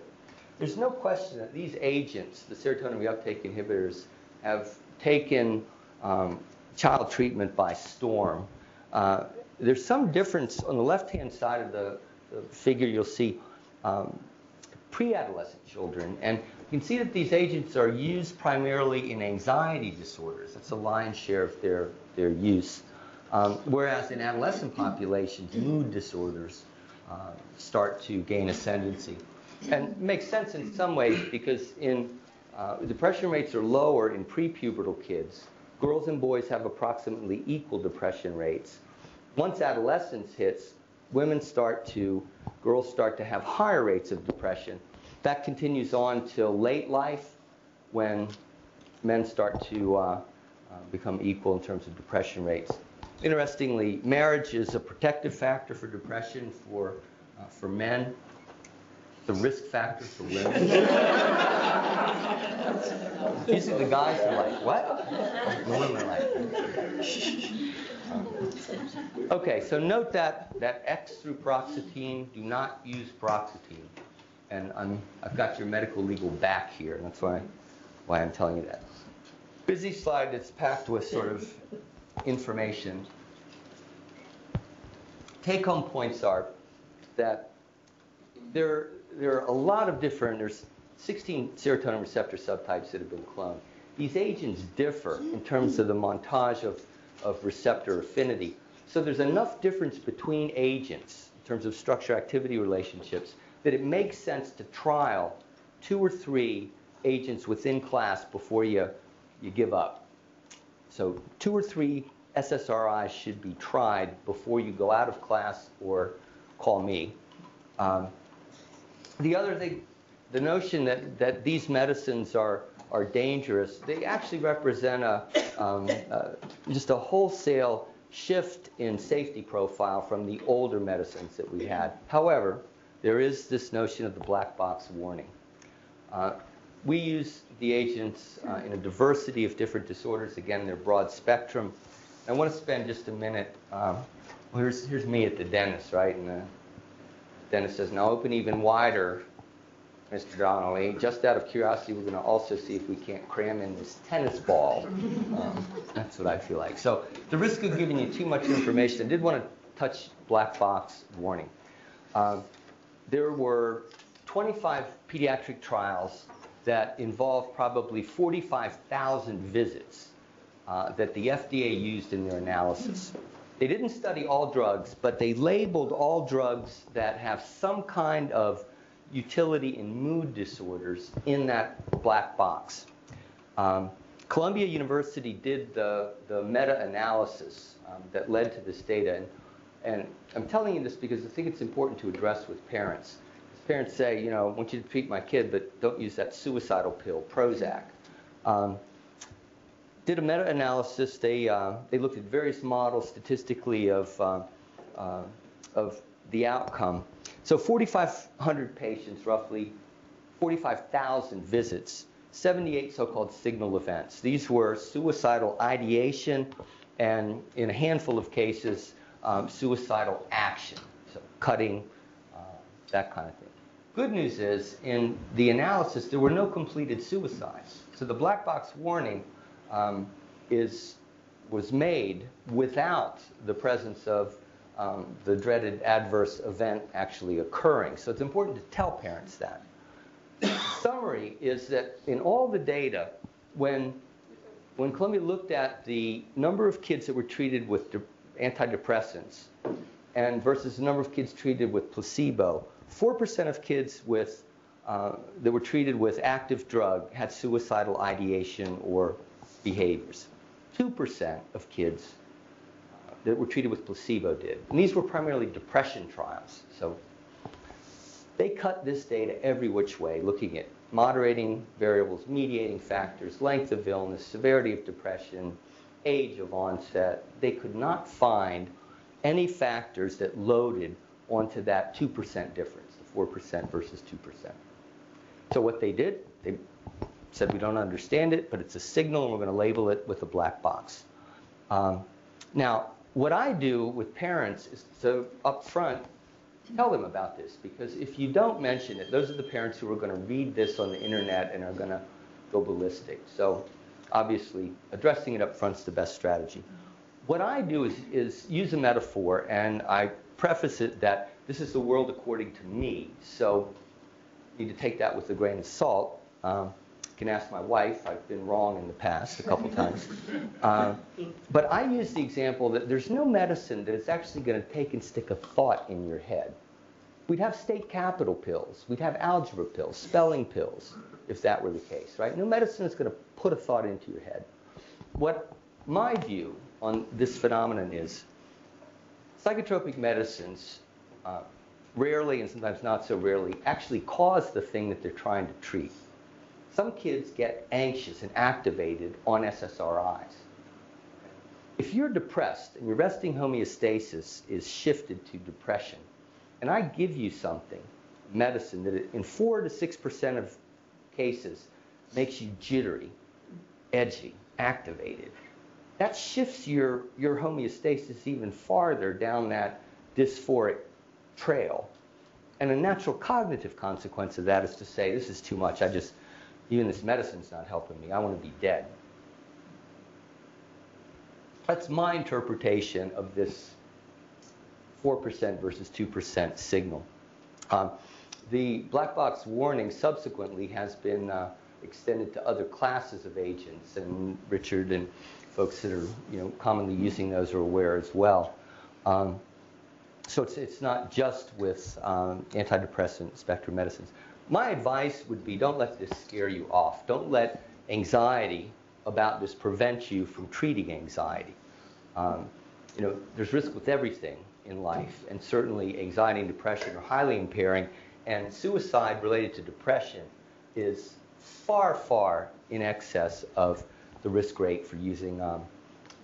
There's no question that these agents, the serotonin reuptake inhibitors, have taken um, child treatment by storm. Uh, there's some difference on the left-hand side of the, the figure. You'll see um, pre-adolescent children, and you can see that these agents are used primarily in anxiety disorders. That's the lion's share of their their use. Um, whereas in adolescent populations, mood disorders uh, start to gain ascendancy, and makes sense in some ways because in uh, depression rates are lower in prepubertal kids girls and boys have approximately equal depression rates. Once adolescence hits, women start to, girls start to have higher rates of depression. That continues on till late life when men start to uh, uh, become equal in terms of depression rates. Interestingly, marriage is a protective factor for depression for, uh, for men, the risk factor for women. Usually the guys who are like, what? The women are like. Okay, so note that, that X through paroxetine, do not use paroxetine. And I'm, I've got your medical legal back here, that's why, why I'm telling you that. Busy slide that's packed with sort of information. Take home points are that there, there are a lot of different, there's 16 serotonin receptor subtypes that have been cloned. These agents differ in terms of the montage of, of receptor affinity. So there's enough difference between agents in terms of structure activity relationships that it makes sense to trial two or three agents within class before you, you give up. So two or three SSRIs should be tried before you go out of class or call me. Um, the other thing the notion that, that these medicines are, are dangerous, they actually represent a, um, uh, just a wholesale shift in safety profile from the older medicines that we had. However, there is this notion of the black box warning. Uh, we use the agents uh, in a diversity of different disorders. Again, they're broad spectrum. I want to spend just a minute. Um, well, here's, here's me at the dentist, right? And the dentist says, now open even wider. Mr. Donnelly. Just out of curiosity, we're going to also see if we can't cram in this tennis ball. Um, that's what I feel like. So, the risk of giving you too much information, I did want to touch black box warning. Um, there were 25 pediatric trials that involved probably 45,000 visits uh, that the FDA used in their analysis. They didn't study all drugs, but they labeled all drugs that have some kind of utility in mood disorders in that black box. Um, Columbia University did the, the meta-analysis um, that led to this data. And, and I'm telling you this because I think it's important to address with parents. Parents say, you know, I want you to treat my kid, but don't use that suicidal pill, Prozac. Um, did a meta-analysis. They, uh, they looked at various models statistically of, uh, uh, of the outcome. So 4,500 patients, roughly 45,000 visits, 78 so-called signal events. These were suicidal ideation and in a handful of cases, um, suicidal action, so cutting, uh, that kind of thing. Good news is, in the analysis, there were no completed suicides. So the black box warning um, is, was made without the presence of um, the dreaded adverse event actually occurring. So it's important to tell parents that. Summary is that in all the data, when, when Columbia looked at the number of kids that were treated with de- antidepressants and versus the number of kids treated with placebo, 4% of kids with, uh, that were treated with active drug had suicidal ideation or behaviors. 2% of kids uh, that were treated with placebo did. And these were primarily depression trials. So they cut this data every which way, looking at moderating variables, mediating factors, length of illness, severity of depression, age of onset. They could not find any factors that loaded onto that 2% difference, the 4% versus 2%. So what they did, they said we don't understand it, but it's a signal and we're going to label it with a black box. Um, now, what I do with parents is to up front tell them about this because if you don't mention it, those are the parents who are going to read this on the internet and are going to go ballistic. So obviously, addressing it up front is the best strategy. What I do is, is use a metaphor and I preface it that this is the world according to me. So you need to take that with a grain of salt. Um, you can ask my wife. I've been wrong in the past a couple times. Uh, but I use the example that there's no medicine that is actually going to take and stick a thought in your head. We'd have state capital pills. We'd have algebra pills, spelling pills, if that were the case, right? No medicine is going to put a thought into your head. What my view on this phenomenon is psychotropic medicines uh, rarely and sometimes not so rarely actually cause the thing that they're trying to treat. Some kids get anxious and activated on SSRIs. If you're depressed and your resting homeostasis is shifted to depression, and I give you something, medicine, that in 4 to 6% of cases makes you jittery, edgy, activated, that shifts your, your homeostasis even farther down that dysphoric trail. And a natural cognitive consequence of that is to say, this is too much. I just, even this medicine's not helping me. I want to be dead. That's my interpretation of this 4% versus 2% signal. Um, the black box warning subsequently has been uh, extended to other classes of agents, and Richard and folks that are you know commonly using those are aware as well. Um, so it's, it's not just with um, antidepressant spectrum medicines. My advice would be don't let this scare you off. Don't let anxiety about this prevent you from treating anxiety. Um, you know, there's risk with everything in life, and certainly anxiety and depression are highly impairing, and suicide related to depression is far, far in excess of the risk rate for using, um,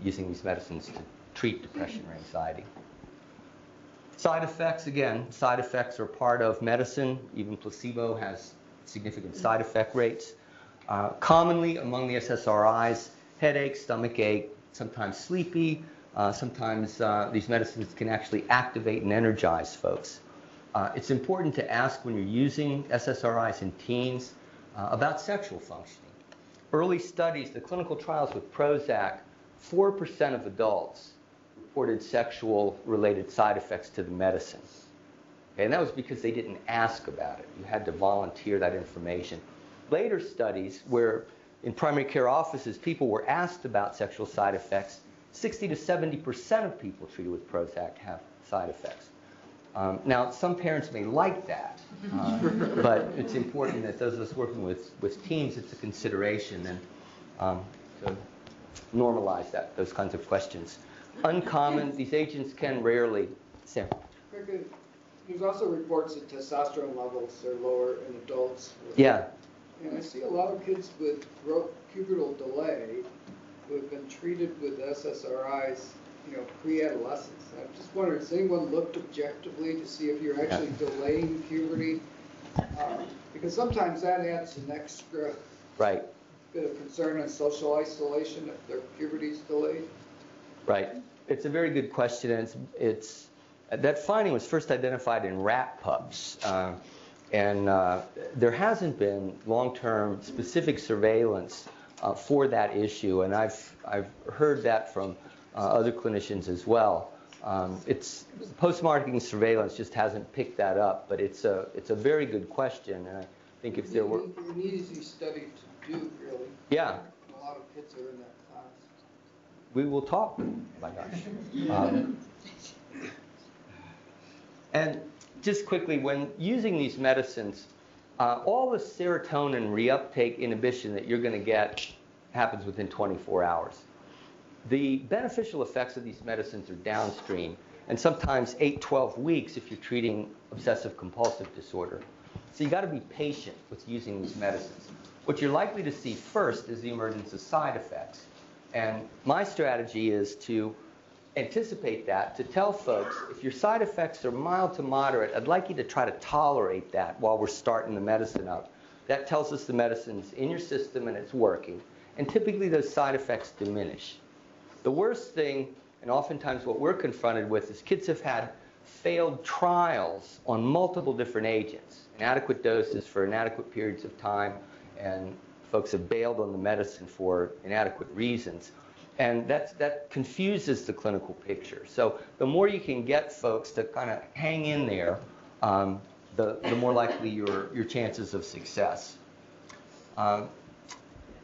using these medicines to treat depression or anxiety. Side effects, again, side effects are part of medicine. Even placebo has significant side effect rates. Uh, commonly among the SSRIs, headache, stomach ache, sometimes sleepy. Uh, sometimes uh, these medicines can actually activate and energize folks. Uh, it's important to ask when you're using SSRIs in teens uh, about sexual functioning. Early studies, the clinical trials with Prozac, 4% of adults reported sexual related side effects to the medicine. Okay, and that was because they didn't ask about it. You had to volunteer that information. Later studies where in primary care offices people were asked about sexual side effects, 60 to 70% of people treated with Prozac have side effects. Um, now, some parents may like that, uh, but it's important that those of us working with, with teens, it's a consideration and um, to normalize that, those kinds of questions. Uncommon, these agents can rarely, Sam. There's also reports that testosterone levels are lower in adults. Yeah, And I see a lot of kids with pubertal delay who have been treated with SSRIs, you know, pre-adolescence. I'm just wondering, has anyone looked objectively to see if you're actually delaying puberty? Um, Because sometimes that adds an extra right, bit of concern and social isolation if their puberty's delayed. right. It's a very good question, and it's, it's that finding was first identified in rat pups. Uh, and uh, there hasn't been long-term specific surveillance uh, for that issue, and I've, I've heard that from uh, other clinicians as well. Um, it's post-marketing surveillance just hasn't picked that up, but it's a it's a very good question, and I think if there were, An easy study to do, really. yeah, A lot of kids are in that class. we will talk. My gosh. Um, and just quickly, when using these medicines, uh, all the serotonin reuptake inhibition that you're going to get happens within 24 hours. The beneficial effects of these medicines are downstream, and sometimes 8, 12 weeks if you're treating obsessive compulsive disorder. So you got to be patient with using these medicines. What you're likely to see first is the emergence of side effects. And my strategy is to anticipate that, to tell folks if your side effects are mild to moderate, I'd like you to try to tolerate that while we're starting the medicine up. That tells us the medicine's in your system and it's working. And typically those side effects diminish. The worst thing, and oftentimes what we're confronted with, is kids have had failed trials on multiple different agents, inadequate doses for inadequate periods of time, and folks have bailed on the medicine for inadequate reasons. And that's, that confuses the clinical picture. So the more you can get folks to kind of hang in there, um, the, the more likely your, your chances of success. Um,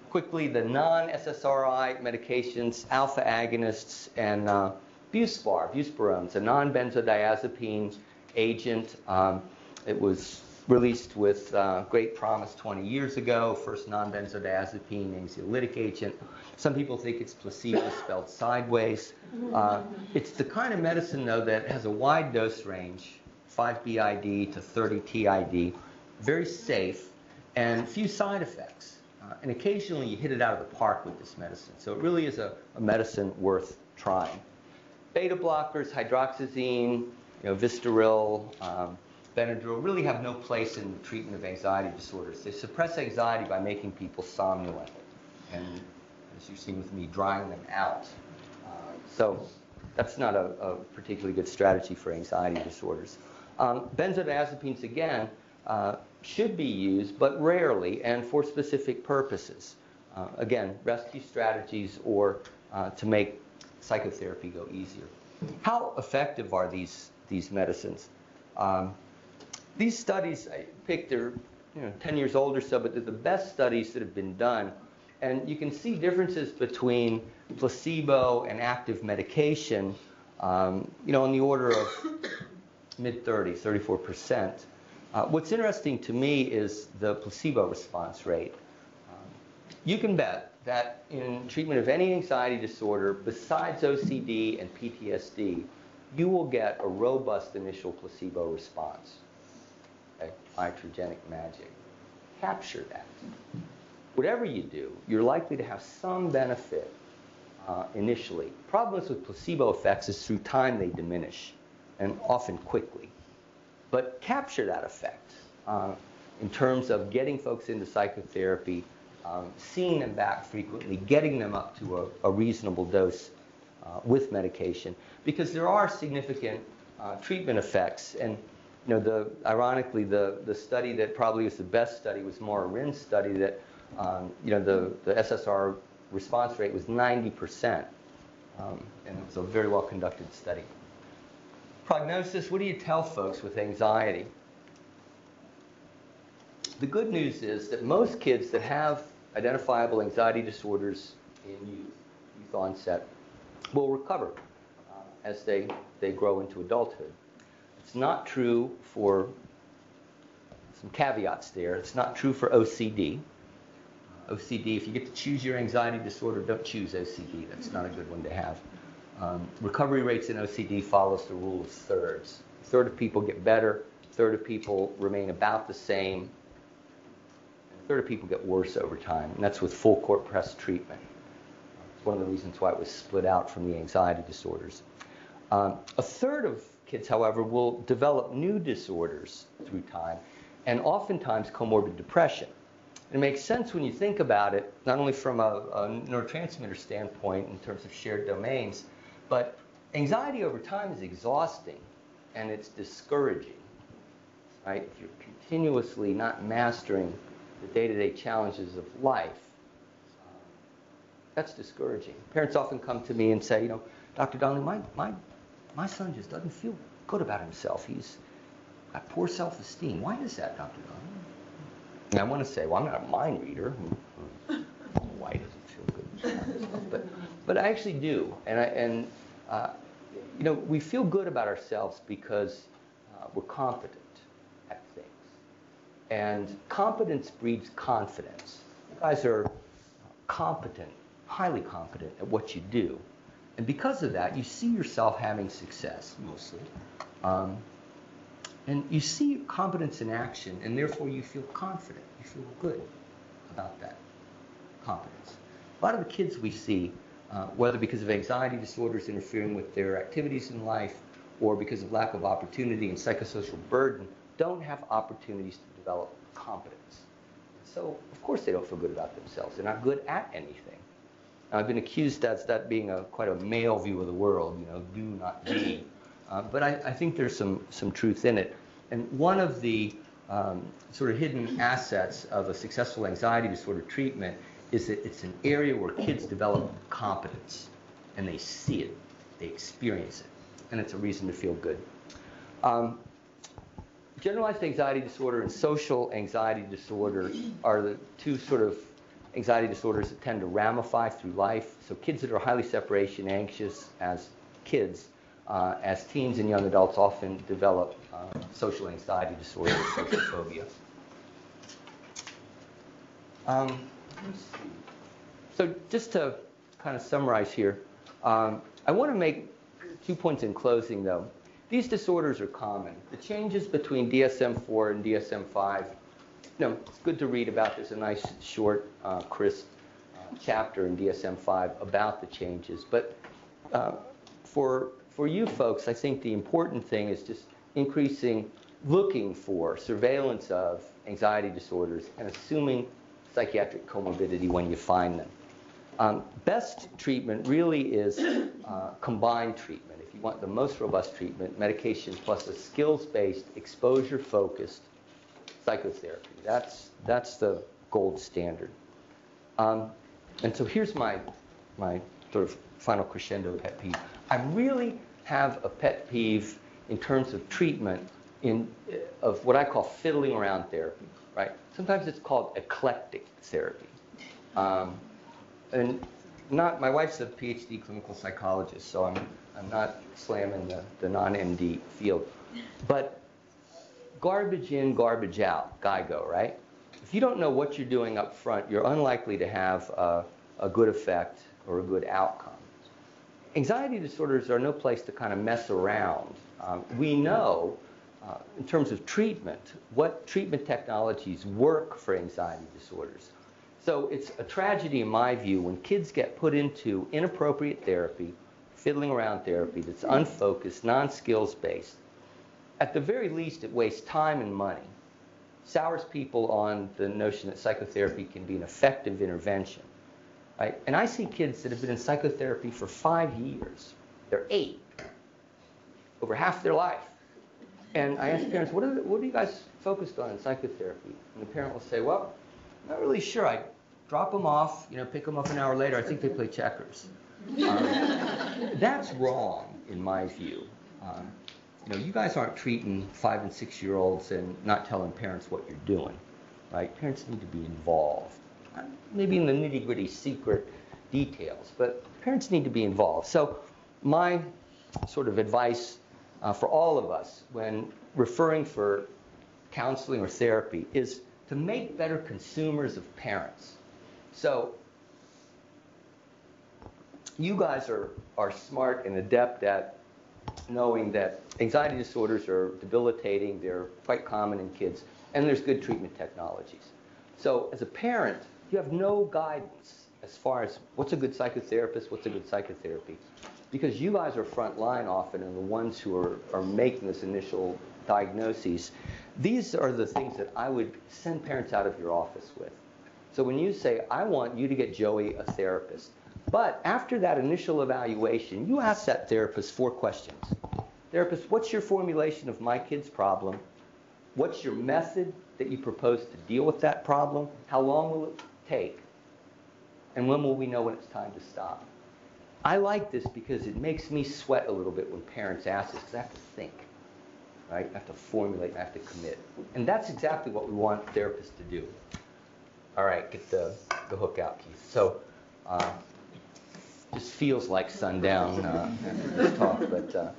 quickly, the non-SSRI medications, alpha agonists, and uh, Buspar, buspirone, a non-benzodiazepine agent. Um, it was released with uh, great promise 20 years ago, first non-benzodiazepine anxiolytic agent. Some people think it's placebo spelled sideways. Uh, it's the kind of medicine, though, that has a wide dose range, 5 BID to 30 TID, very safe, and few side effects. Uh, and occasionally you hit it out of the park with this medicine. So it really is a, a medicine worth trying. Beta blockers, hydroxyzine, you know, Vistaril, um, Benadryl really have no place in the treatment of anxiety disorders. They suppress anxiety by making people somnolent, and as you've seen with me, drying them out. Uh, so that's not a, a, particularly good strategy for anxiety disorders. Um, benzodiazepines, again, uh, should be used, but rarely and for specific purposes. Uh, again, rescue strategies or uh, to make psychotherapy go easier. How effective are these, these medicines? Um, these studies, I picked, they're you know, 10 years old or so, but they're the best studies that have been done. And you can see differences between placebo and active medication, um, you know, in the order of mid 30, 34%. Uh, what's interesting to me is the placebo response rate. Um, you can bet that in treatment of any anxiety disorder besides OCD and PTSD, you will get a robust initial placebo response? Iatrogenic magic. Capture that. Whatever you do, you're likely to have some benefit uh, initially. Problems with placebo effects is through time they diminish, and often quickly. But capture that effect uh, in terms of getting folks into psychotherapy, um, seeing them back frequently, getting them up to a, a reasonable dose uh, with medication, because there are significant uh, treatment effects. And you know, the, ironically, the, the study that probably was the best study was Moira Rynn's study that, um, you know, the, the SSR response rate was 90%. Um, and it was a very well conducted study. Prognosis, what do you tell folks with anxiety? The good news is that most kids that have identifiable anxiety disorders in youth, youth onset, will recover uh, as they, they grow into adulthood. It's not true for some caveats there. It's not true for OCD. OCD, if you get to choose your anxiety disorder, don't choose OCD. That's not a good one to have. Um, recovery rates in OCD follows the rule of thirds. A third of people get better, a third of people remain about the same, a third of people get worse over time. And that's with full court press treatment. It's one of the reasons why it was split out from the anxiety disorders. Um, a third of Kids, however, will develop new disorders through time, and oftentimes comorbid depression. It makes sense when you think about it, not only from a, a neurotransmitter standpoint in terms of shared domains, but anxiety over time is exhausting and it's discouraging. Right? If you're continuously not mastering the day-to-day challenges of life, that's discouraging. Parents often come to me and say, you know, Dr. Donnelly, my, my my son just doesn't feel good about himself. He's got poor self-esteem. Why is that, Dr. Don? And I want to say, well, I'm not a mind reader. Why does it feel good? But, but I actually do. And, I, and uh, you know, we feel good about ourselves because uh, we're competent at things. And competence breeds confidence. You guys are competent, highly competent at what you do. And because of that, you see yourself having success, mostly. Um, and you see competence in action, and therefore you feel confident. You feel good about that competence. A lot of the kids we see, uh, whether because of anxiety disorders interfering with their activities in life or because of lack of opportunity and psychosocial burden, don't have opportunities to develop competence. So, of course, they don't feel good about themselves. They're not good at anything. I've been accused as that being a quite a male view of the world, you know, do not be. Uh, but I, I, think there's some, some truth in it. And one of the um, sort of hidden assets of a successful anxiety disorder treatment is that it's an area where kids develop competence and they see it, they experience it, and it's a reason to feel good. Um, generalized anxiety disorder and social anxiety disorder are the two sort of anxiety disorders that tend to ramify through life. So kids that are highly separation anxious as kids, uh, as teens and young adults often develop uh, social anxiety disorder, social phobia. Um, so just to kind of summarize here, um, I want to make two points in closing, though. These disorders are common. The changes between DSM-4 and DSM-5, you know, it's good to read about. There's a nice, short, uh, crisp uh, chapter in DSM-5 about the changes. But uh, for for you folks, I think the important thing is just increasing, looking for surveillance of anxiety disorders and assuming psychiatric comorbidity when you find them. Um, best treatment really is uh, combined treatment. If you want the most robust treatment, medication plus a skills-based, exposure-focused psychotherapy. That's, that's the gold standard. Um, and so here's my, my sort of final crescendo pet peeve. I really have a pet peeve in terms of treatment in, of what I call fiddling around therapy, right? Sometimes it's called eclectic therapy. Um, and not, my wife's a PhD clinical psychologist, so I'm, I'm not slamming the, the non-MD field. But garbage in, garbage out, GIGO, right? If you don't know what you're doing up front, you're unlikely to have a, a good effect or a good outcome. Anxiety disorders are no place to kind of mess around. Um, we know, uh, in terms of treatment, what treatment technologies work for anxiety disorders. So it's a tragedy, in my view, when kids get put into inappropriate therapy, fiddling around therapy that's unfocused, non skills based. At the very least, it wastes time and money, sours people on the notion that psychotherapy can be an effective intervention. Right? And I see kids that have been in psychotherapy for five years. They're eight, over half their life. And I ask parents, what are, the, what are you guys focused on in psychotherapy? And the parent will say, well, I'm not really sure. I drop them off, you know, pick them up an hour later. I think they play checkers. Um, that's wrong, in my view. Um, you know, you guys aren't treating five and six year olds and not telling parents what you're doing, right? Parents need to be involved maybe in the nitty gritty secret details, but parents need to be involved. So, my sort of advice uh, for all of us when referring for counseling or therapy is to make better consumers of parents. So, you guys are, are smart and adept at knowing that anxiety disorders are debilitating, they're quite common in kids, and there's good treatment technologies. So, as a parent, you have no guidance as far as what's a good psychotherapist, what's a good psychotherapy. Because you guys are front line often and the ones who are, are making this initial diagnoses. These are the things that I would send parents out of your office with. So when you say, I want you to get Joey a therapist, but after that initial evaluation, you ask that therapist four questions. Therapist, what's your formulation of my kid's problem? What's your method that you propose to deal with that problem? How long will it take? And when will we know when it's time to stop? I like this because it makes me sweat a little bit when parents ask this because I have to think, right? I have to formulate, I have to commit. And that's exactly what we want therapists to do. All right, get the, the hook out, Keith. So, uh, just feels like sundown uh, after this talk, but uh,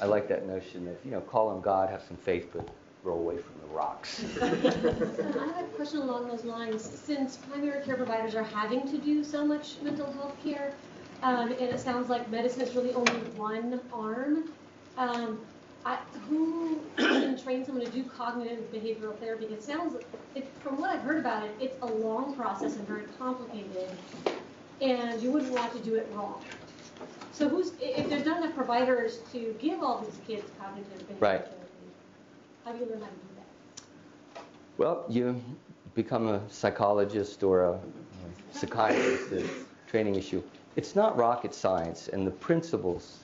I like that notion of, you know, call on God, have some faith, but roll away from the rocks. I have a question along those lines. Since primary care providers are having to do so much mental health care, um, and it sounds like medicine is really only one arm, um, I, who can train someone to do cognitive behavioral therapy? It sounds, it, from what I've heard about it, it's a long process and very complicated, and you wouldn't want to do it wrong. So who's, if there's not enough providers to give all these kids cognitive behavioral Right. therapy, how do you learn how to do that? Well, you become a psychologist or a psychiatrist, the training issue. It's not rocket science, and the principles,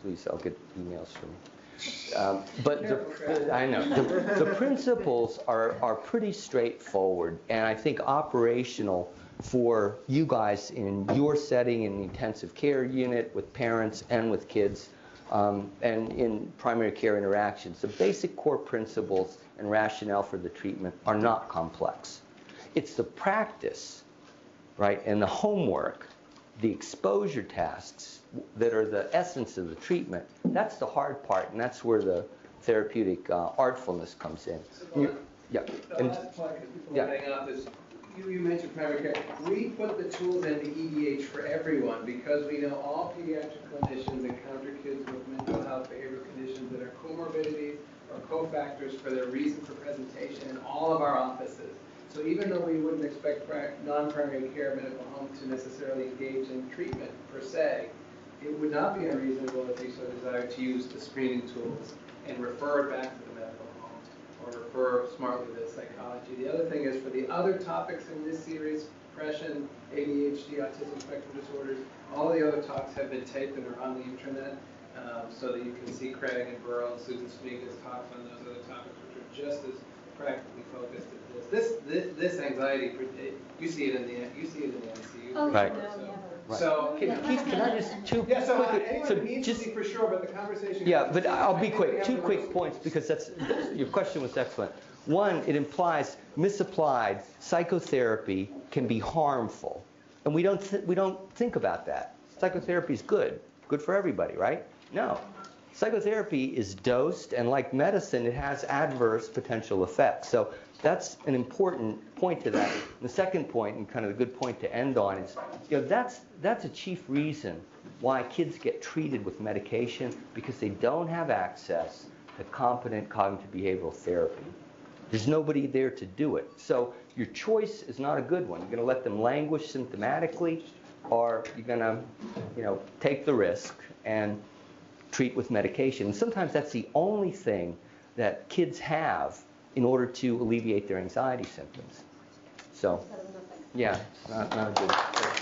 please, I'll get emails from you. Um, but the, the- I know, the, the principles are, are pretty straightforward, and I think operational for you guys in your setting in the intensive care unit with parents and with kids um, and in primary care interactions. The basic core principles and rationale for the treatment are not complex. It's the practice, right, and the homework, the exposure tasks that are the essence of the treatment. That's the hard part, and that's where the therapeutic uh, artfulness comes in. You- yeah, The and last point, Yeah. You, you mentioned primary care. We put the tools into EDH for everyone because we know all pediatric clinicians encounter kids with mental health behavioral conditions that are comorbidities or cofactors for their reason for presentation in all of our offices. So even though we wouldn't expect non-primary care medical home to necessarily engage in treatment per se, it would not be unreasonable if you so desired to use the screening tools and refer back to the or refer smartly to psychology. The other thing is for the other topics in this series, depression, ADHD, autism spectrum disorders, all the other talks have been taped and are on the internet um, so that you can see Craig and Burl and Susan Smiga's talks on those other topics, which are just as practically focused as this. This, this, this anxiety, it- you see it in the, you see it in the NCU. Oh, Right. sure, so- never. Right. So, Can, Keith, can I just two yeah, so uh, quick, anyone so who needs just to be for sure, but the conversation. Yeah, but I'll be I think we quick. Two quick points because that's your question was excellent. One, it implies misapplied psychotherapy can be harmful, and we don't th- we don't think about that. Psychotherapy is good, good for everybody, right? No. Psychotherapy is dosed, and like medicine, it has adverse potential effects. So that's an important point to that. The second point, and kind of a good point to end on, is you know that's that's a chief reason why kids get treated with medication because they don't have access to competent cognitive behavioral therapy. There's nobody there to do it. So your choice is not a good one. You're going to let them languish symptomatically, or you're going to, you know, take the risk and treat with medication. And sometimes that's the only thing that kids have in order to alleviate their anxiety symptoms. So, yeah, not, not a good.